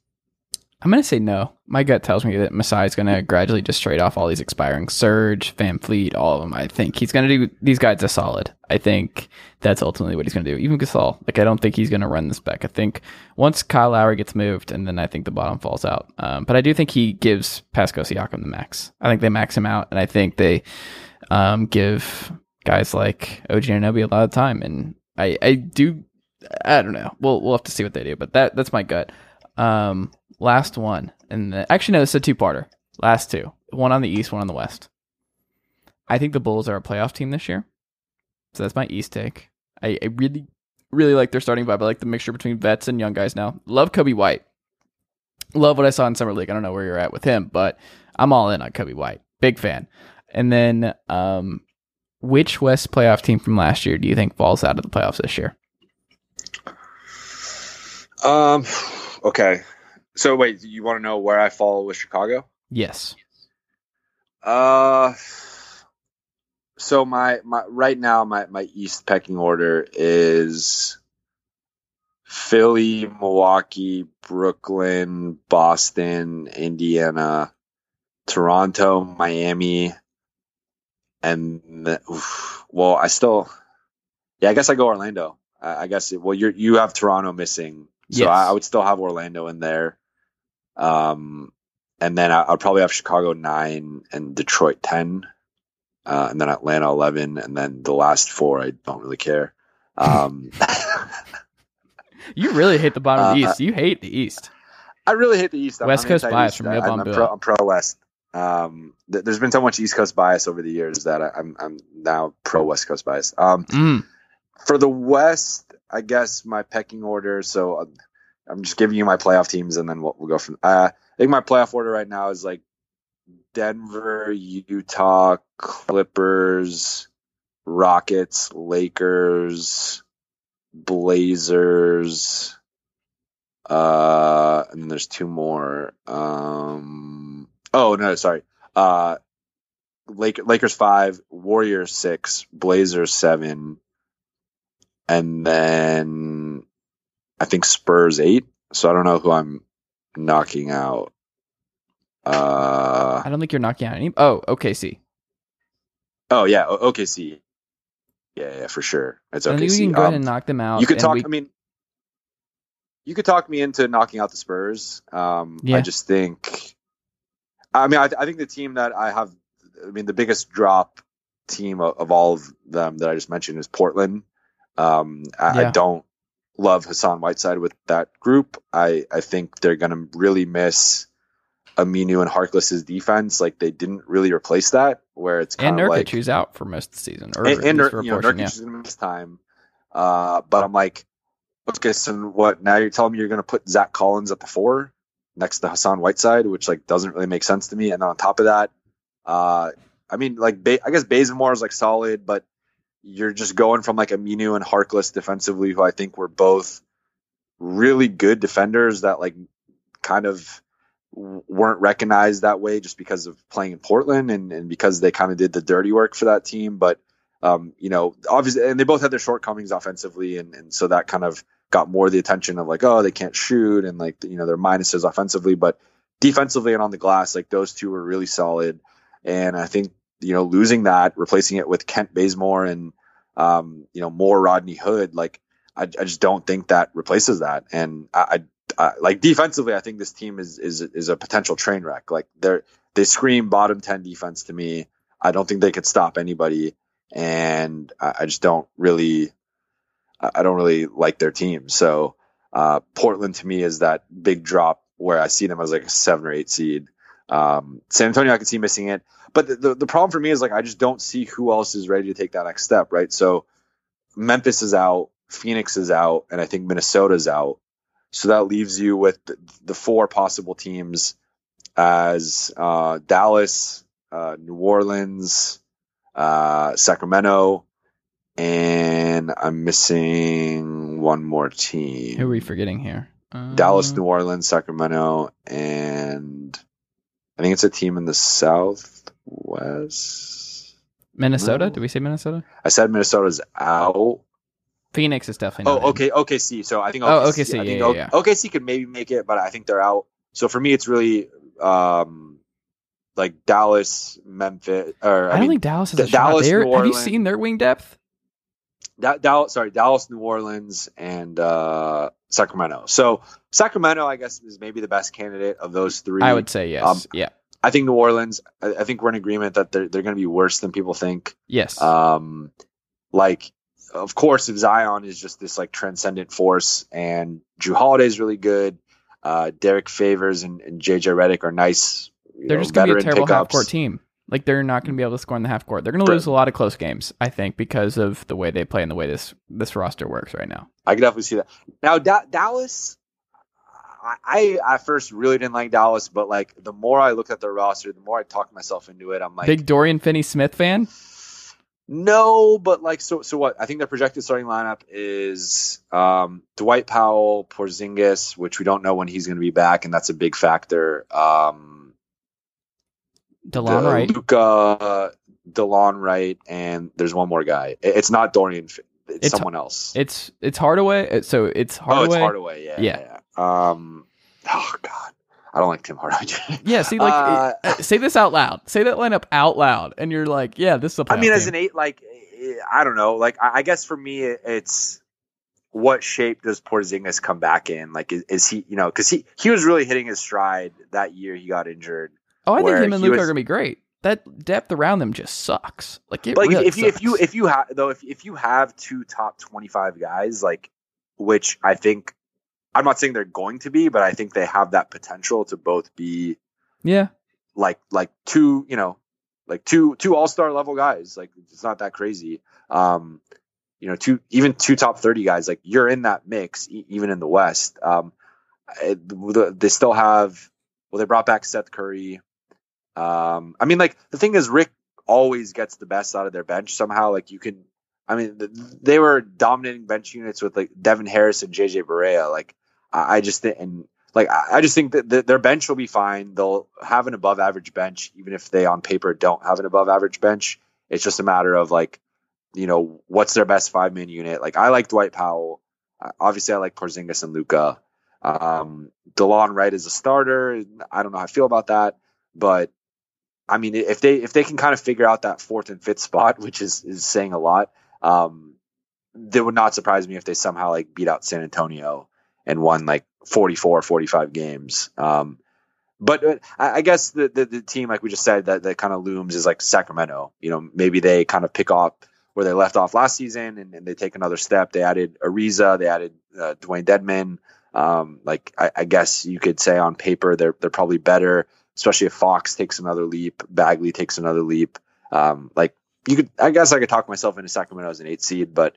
I'm going to say no. My gut tells me that Masai is going to gradually just trade off all these expiring Serge, VanVleet, all of them. I think he's going to do these guys a solid. I think that's ultimately what he's going to do. Even Gasol, like I don't think he's going to run this back. I think once Kyle Lowry gets moved, and then I think the bottom falls out. Um, but I do think he gives Pascal Siakam the max. I think they max him out, and I think they um, give guys like OG Anunoby a lot of time. And I, I do, I don't know. We'll we'll have to see what they do. But that that's my gut. Um, last one, and actually no, is a two-parter. Last two, one on the East, one on the West. I think the Bulls are a playoff team this year, so that's my East take. I, I really, really like their starting vibe. I like the mixture between vets and young guys now. Love Coby White. Love what I saw in summer league. I don't know where you're at with him, but I'm all in on Coby White. Big fan. And then, um, which West playoff team from last year do you think falls out of the playoffs this year? Um. Okay. So wait, you want to know where I fall with Chicago? Yes. Uh so my my right now my my East pecking order is Philly, Milwaukee, Brooklyn, Boston, Indiana, Toronto, Miami, and the, oof, well, I still, yeah, I guess I go Orlando. I, I guess it, well, you you have Toronto missing, so yes. I, I, would still have Orlando in there. Um, and then I, will probably have Chicago nine and Detroit ten, uh, and then Atlanta eleven, and then the last four I don't really care. Um, you really hate the (laughs) bottom uh, of the uh, East. You hate the East. I really hate the East. West I'm Coast bias from Neil I'm, I'm, pro, I'm pro West. Um, th- there's been so much East Coast bias over the years that I, am I'm, I'm now pro West Coast bias. Um, mm. For the West, I guess my pecking order. So uh, I'm just giving you my playoff teams, and then we'll, we'll go from. Uh, I think my playoff order right now is like Denver, Utah, Clippers, Rockets, Lakers, Blazers. Uh, and then there's two more. Um, oh no, sorry. Uh, Lake, Lakers five, Warriors six, Blazers seven, and then I think Spurs eight. So I don't know who I'm knocking out. Uh, I don't think you're knocking out any. Oh, OKC. Oh yeah, OKC. Yeah, yeah, for sure. It's OKC. I think we can go um, ahead and knock them out. You could talk. We... I mean, you could talk me into knocking out the Spurs. Um, yeah. I just think. I mean, I, I, think the team that I have. I mean, the biggest drop team of, of all of them that I just mentioned is Portland. Um, I, yeah. I don't love Hassan Whiteside with that group. I, I think they're going to really miss Aminu and Harkless's defense. Like they didn't really replace that. Where it's kind and of Nurkic, like who's out for most of the season, or and, and you know, Nurkic yeah. is going to miss time. Uh, but I'm like, okay, so what? Now you're telling me you're going to put Zach Collins at the four next to Hassan Whiteside, which like doesn't really make sense to me. And then on top of that, uh, I mean, like ba- I guess Bazemore is like solid, but you're just going from like Aminu and Harkless defensively, who I think were both really good defenders that like kind of weren't recognized that way just because of playing in Portland and, and because they kind of did the dirty work for that team. But um, you know, obviously, and they both had their shortcomings offensively, and, and so that kind of got more the attention of like, oh, they can't shoot, and like you know their minuses offensively. But defensively and on the glass, like those two were really solid. And I think you know losing that, replacing it with Kent Bazemore and um, you know more Rodney Hood, like I, I just don't think that replaces that. And I, I, I like defensively, I think this team is is is a potential train wreck. Like they're they scream bottom ten defense to me. I don't think they could stop anybody, and I, I just don't really, I don't really like their team. So uh, Portland to me is that big drop where I see them as like a seven or eight seed. Um, San Antonio, I can see missing it, but the, the, the problem for me is like I just don't see who else is ready to take that next step, right? So Memphis is out, Phoenix is out, and I think Minnesota's out. So that leaves you with the, the four possible teams as uh, Dallas, uh, New Orleans, uh, Sacramento, and I'm missing one more team. Who are we forgetting here? Uh, Dallas, New Orleans, Sacramento, and I think it's a team in the Southwest. Minnesota. Did we say Minnesota? I said Minnesota's out. Phoenix is definitely. Oh, not in. okay, OKC. So I think Oh, OKC, OKC, I think yeah, yeah, OKC could maybe make it, but I think they're out. So for me, it's really um, like Dallas, Memphis, or I, I, don't mean think Dallas is D-. Dallas, have you seen their wing depth? Da- Dallas, sorry, Dallas, New Orleans, and uh, Sacramento. So Sacramento, I guess, is maybe the best candidate of those three. I would say yes. Um, yeah. I think New Orleans. I, I think we're in agreement that they're they're going to be worse than people think. Yes. Um, like, of course, if Zion is just this like transcendent force, and Jrue Holiday is really good, uh, Derrick Favors and, and JJ Redick are nice. they're know, just going to be a terrible half court team. Like they're not going to be able to score in the half court. They're going to lose a lot of close games, I think, because of the way they play and the way this this roster works right now. I can definitely see that. Now da- Dallas, I, I at first really didn't like Dallas, but like the more I looked at their roster, the more I talked myself into it. I'm like, Big Dorian Finney-Smith fan. no, but like so so what? I think their projected starting lineup is um, Dwight Powell, Porzingis, which we don't know when he's going to be back, and that's a big factor. Um, Delon the- Wright. Luka, Delon Wright, and there's one more guy. It- It's not Dorian. It's, It's- someone else. It's it's Hardaway. uh, So it's Hardaway. Oh, it's Hardaway. Yeah, Yeah. yeah. Um, oh God, I don't like Tim Hardaway. (laughs) Yeah. See, like, Uh, uh, say this out loud. Say that lineup out loud, and you're like, yeah, this is a. I mean, playoff as an eight, like I don't know. Like I I guess for me, it's what shape does Porzingis come back in? Like, is, is he, you know, because he he was really hitting his stride that year he got injured. Oh, I think him and Luke was- are gonna be great. That depth around them just sucks. Like, it like, really if you if you if you have though if if you have two top twenty five guys, like which I think I'm not saying they're going to be, but I think they have that potential to both be yeah, like like two you know like two two all star level guys. Like it's not that crazy. Um, you know, two even two top thirty guys. Like you're in that mix, e- even in the West. Um, it- the- they still have. Well, they brought back Seth Curry. Um, I mean, like the thing is, Rick always gets the best out of their bench somehow. Like you can, I mean, th- they were dominating bench units with like Devin Harris and JJ Barea. Like I, I just think, and like I, I just think that th- their bench will be fine. They'll have an above average bench, even if they on paper don't have an above average bench. It's just a matter of like, you know, what's their best five man unit. Like I like Dwight Powell. Obviously, I like Porzingis and Luka. Um, Delon Wright is a starter. I don't know how I feel about that, but I mean, if they if they can kind of figure out that fourth and fifth spot, which is is saying a lot, um, that would not surprise me if they somehow like beat out San Antonio and won like 44, 45 games. Um, but uh, I I guess the, the the team, like we just said, that that kind of looms is like Sacramento. You know, maybe they kind of pick up where they left off last season, and, and they take another step. They added Ariza, they added uh, Dewayne Dedmon. Um, like I, I guess you could say on paper they're they're probably better, especially if Fox takes another leap, Bagley takes another leap. Um, like you could, I guess I could talk myself into Sacramento as an eight seed, but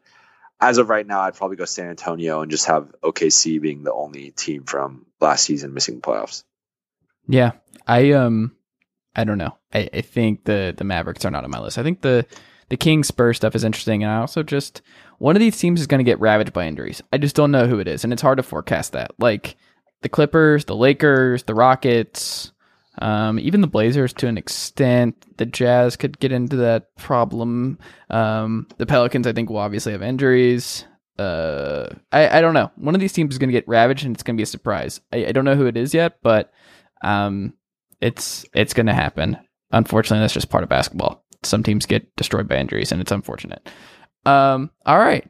as of right now, I'd probably go San Antonio and just have OKC being the only team from last season missing the playoffs. yeah. I um, I don't know. I, I think the the Mavericks are not on my list. I think the the Kings Spurs stuff is interesting, and I also just one of these teams is going to get ravaged by injuries. I just don't know who it is, and it's hard to forecast that. Like the Clippers, the Lakers, the Rockets, um, even the Blazers to an extent. The Jazz could get into that problem. Um, the Pelicans, I think, will obviously have injuries. Uh, I, I don't know. One of these teams is going to get ravaged, and it's going to be a surprise. I, I don't know who it is yet, but Um, it's it's going to happen. Unfortunately, that's just part of basketball. Some teams get destroyed by injuries, and it's unfortunate. Um, all right,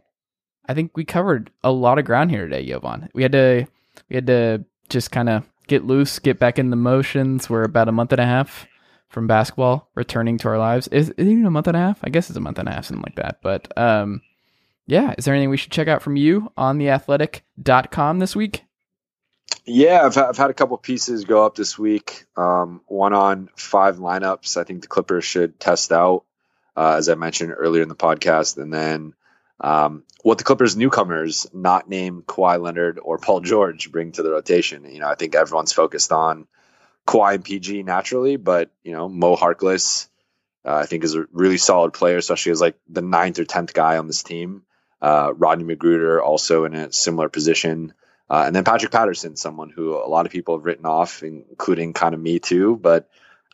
I think we covered a lot of ground here today, Jovan. We had to we had to just kind of get loose, get back in the motions. We're about a month and a half from basketball returning to our lives. Is, it even a month and a half? I guess it's a month and a half, something like that. But um, yeah, is there anything we should check out from you on theathletic.com this week? Yeah, I've, I've had a couple pieces go up this week. Um, one on five lineups I think the Clippers should test out, uh, as I mentioned earlier in the podcast. And then um, what the Clippers newcomers, not named Kawhi Leonard or Paul George, bring to the rotation. You know, I think everyone's focused on Kawhi and PG naturally, but, you know, Mo Harkless, uh, I think is a really solid player, especially as like the ninth or 10th guy on this team. Uh, Rodney McGruder also in a similar position. Uh, and then Patrick Patterson, someone who a lot of people have written off, including kind of me too. But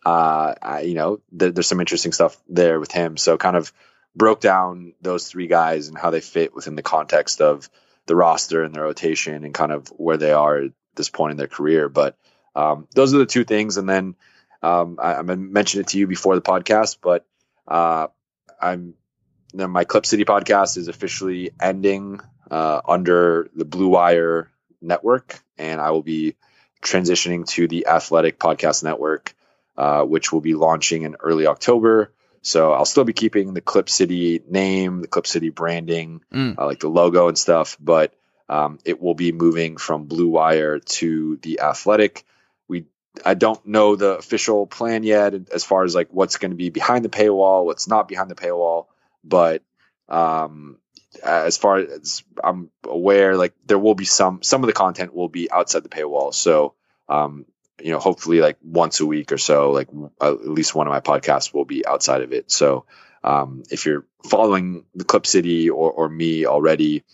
uh, I, you know, th- there's some interesting stuff there with him. So kind of broke down those three guys and how they fit within the context of the roster and the rotation and kind of where they are at this point in their career. But um, those are the two things. And then um, I, I mentioned it to you before the podcast, but uh, I'm my Clip City podcast is officially ending uh, under the Blue Wire network, and I will be transitioning to the Athletic Podcast Network, uh, which will be launching in early October. So I'll still be keeping the Clip City name, the Clip City branding, mm. uh, like the logo and stuff, but um, it will be moving from Blue Wire to the Athletic. We I don't know the official plan yet as far as like what's going to be behind the paywall, what's not behind the paywall, but um, as far as I'm aware, like there will be some some of the content will be outside the paywall. So um, you know, hopefully like once a week or so, like at least one of my podcasts will be outside of it. So um, if you're following the Clip City or, or me already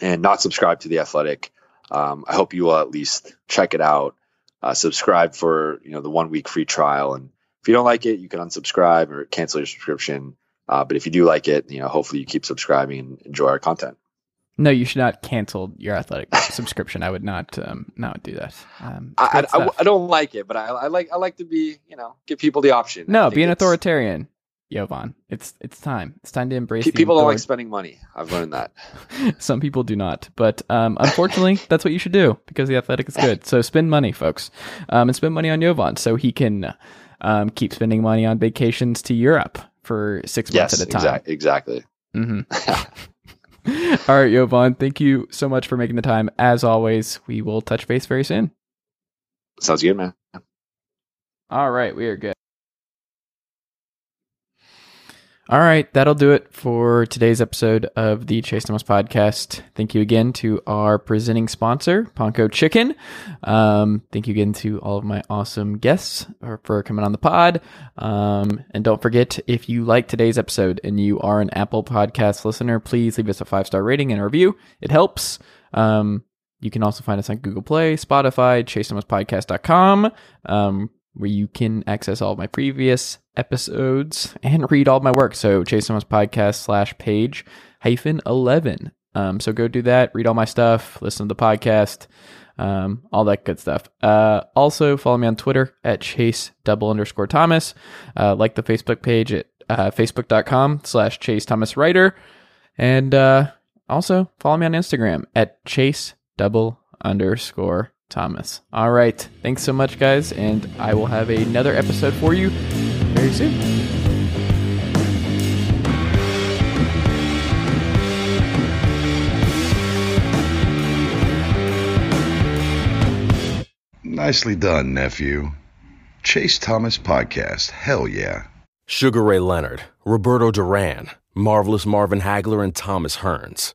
and not subscribed to the Athletic, um, I hope you will at least check it out. Uh, subscribe for you know the one week free trial, and if you don't like it, you can unsubscribe or cancel your subscription. Uh, but if you do like it, you know, hopefully you keep subscribing and enjoy our content. No, you should not cancel your athletic (laughs) subscription. I would not um, not do that. Um, I, I, I, don't like it, but I, I, like I like to be you know give people the option. No, be an authoritarian, Jovan. It's it's time. It's time to embrace. People don't like spending money. I've learned that. (laughs) Some people do not, but um, unfortunately, (laughs) that's what you should do because the athletic is good. So spend money, folks, um, and spend money on Jovan so he can um, keep spending money on vacations to Europe for six months yes, at a time. Exactly. exactly. Mm-hmm. (laughs) All right, Jovan, thank you so much for making the time. As always, we will touch base very soon. Sounds good, man. All right, we are good. All right, that'll do it for today's episode of the Chase Thomas podcast. Thank you again to our presenting sponsor, Ponko Chicken. Um, thank you again to all of my awesome guests for coming on the pod. Um, and don't forget, if you like today's episode and you are an Apple Podcast listener, please leave us a five star rating and a review. It helps. Um, you can also find us on Google Play, Spotify, ChaseThomasPodcast.com. Um, where you can access all my previous episodes and read all my work. So Chase Thomas podcast slash page hyphen 11. Um, so go do that, read all my stuff, listen to the podcast, um, all that good stuff. Uh, also follow me on Twitter at chase double underscore Thomas. Uh, like the Facebook page at uh, facebook.com slash chase Thomas writer. And, uh, also follow me on Instagram at chase double underscore Thomas. All right. Thanks so much, guys. And I will have another episode for you very soon. Nicely done, nephew. Chase Thomas Podcast. Hell yeah. Sugar Ray Leonard, Roberto Duran, Marvelous Marvin Hagler, and Thomas Hearns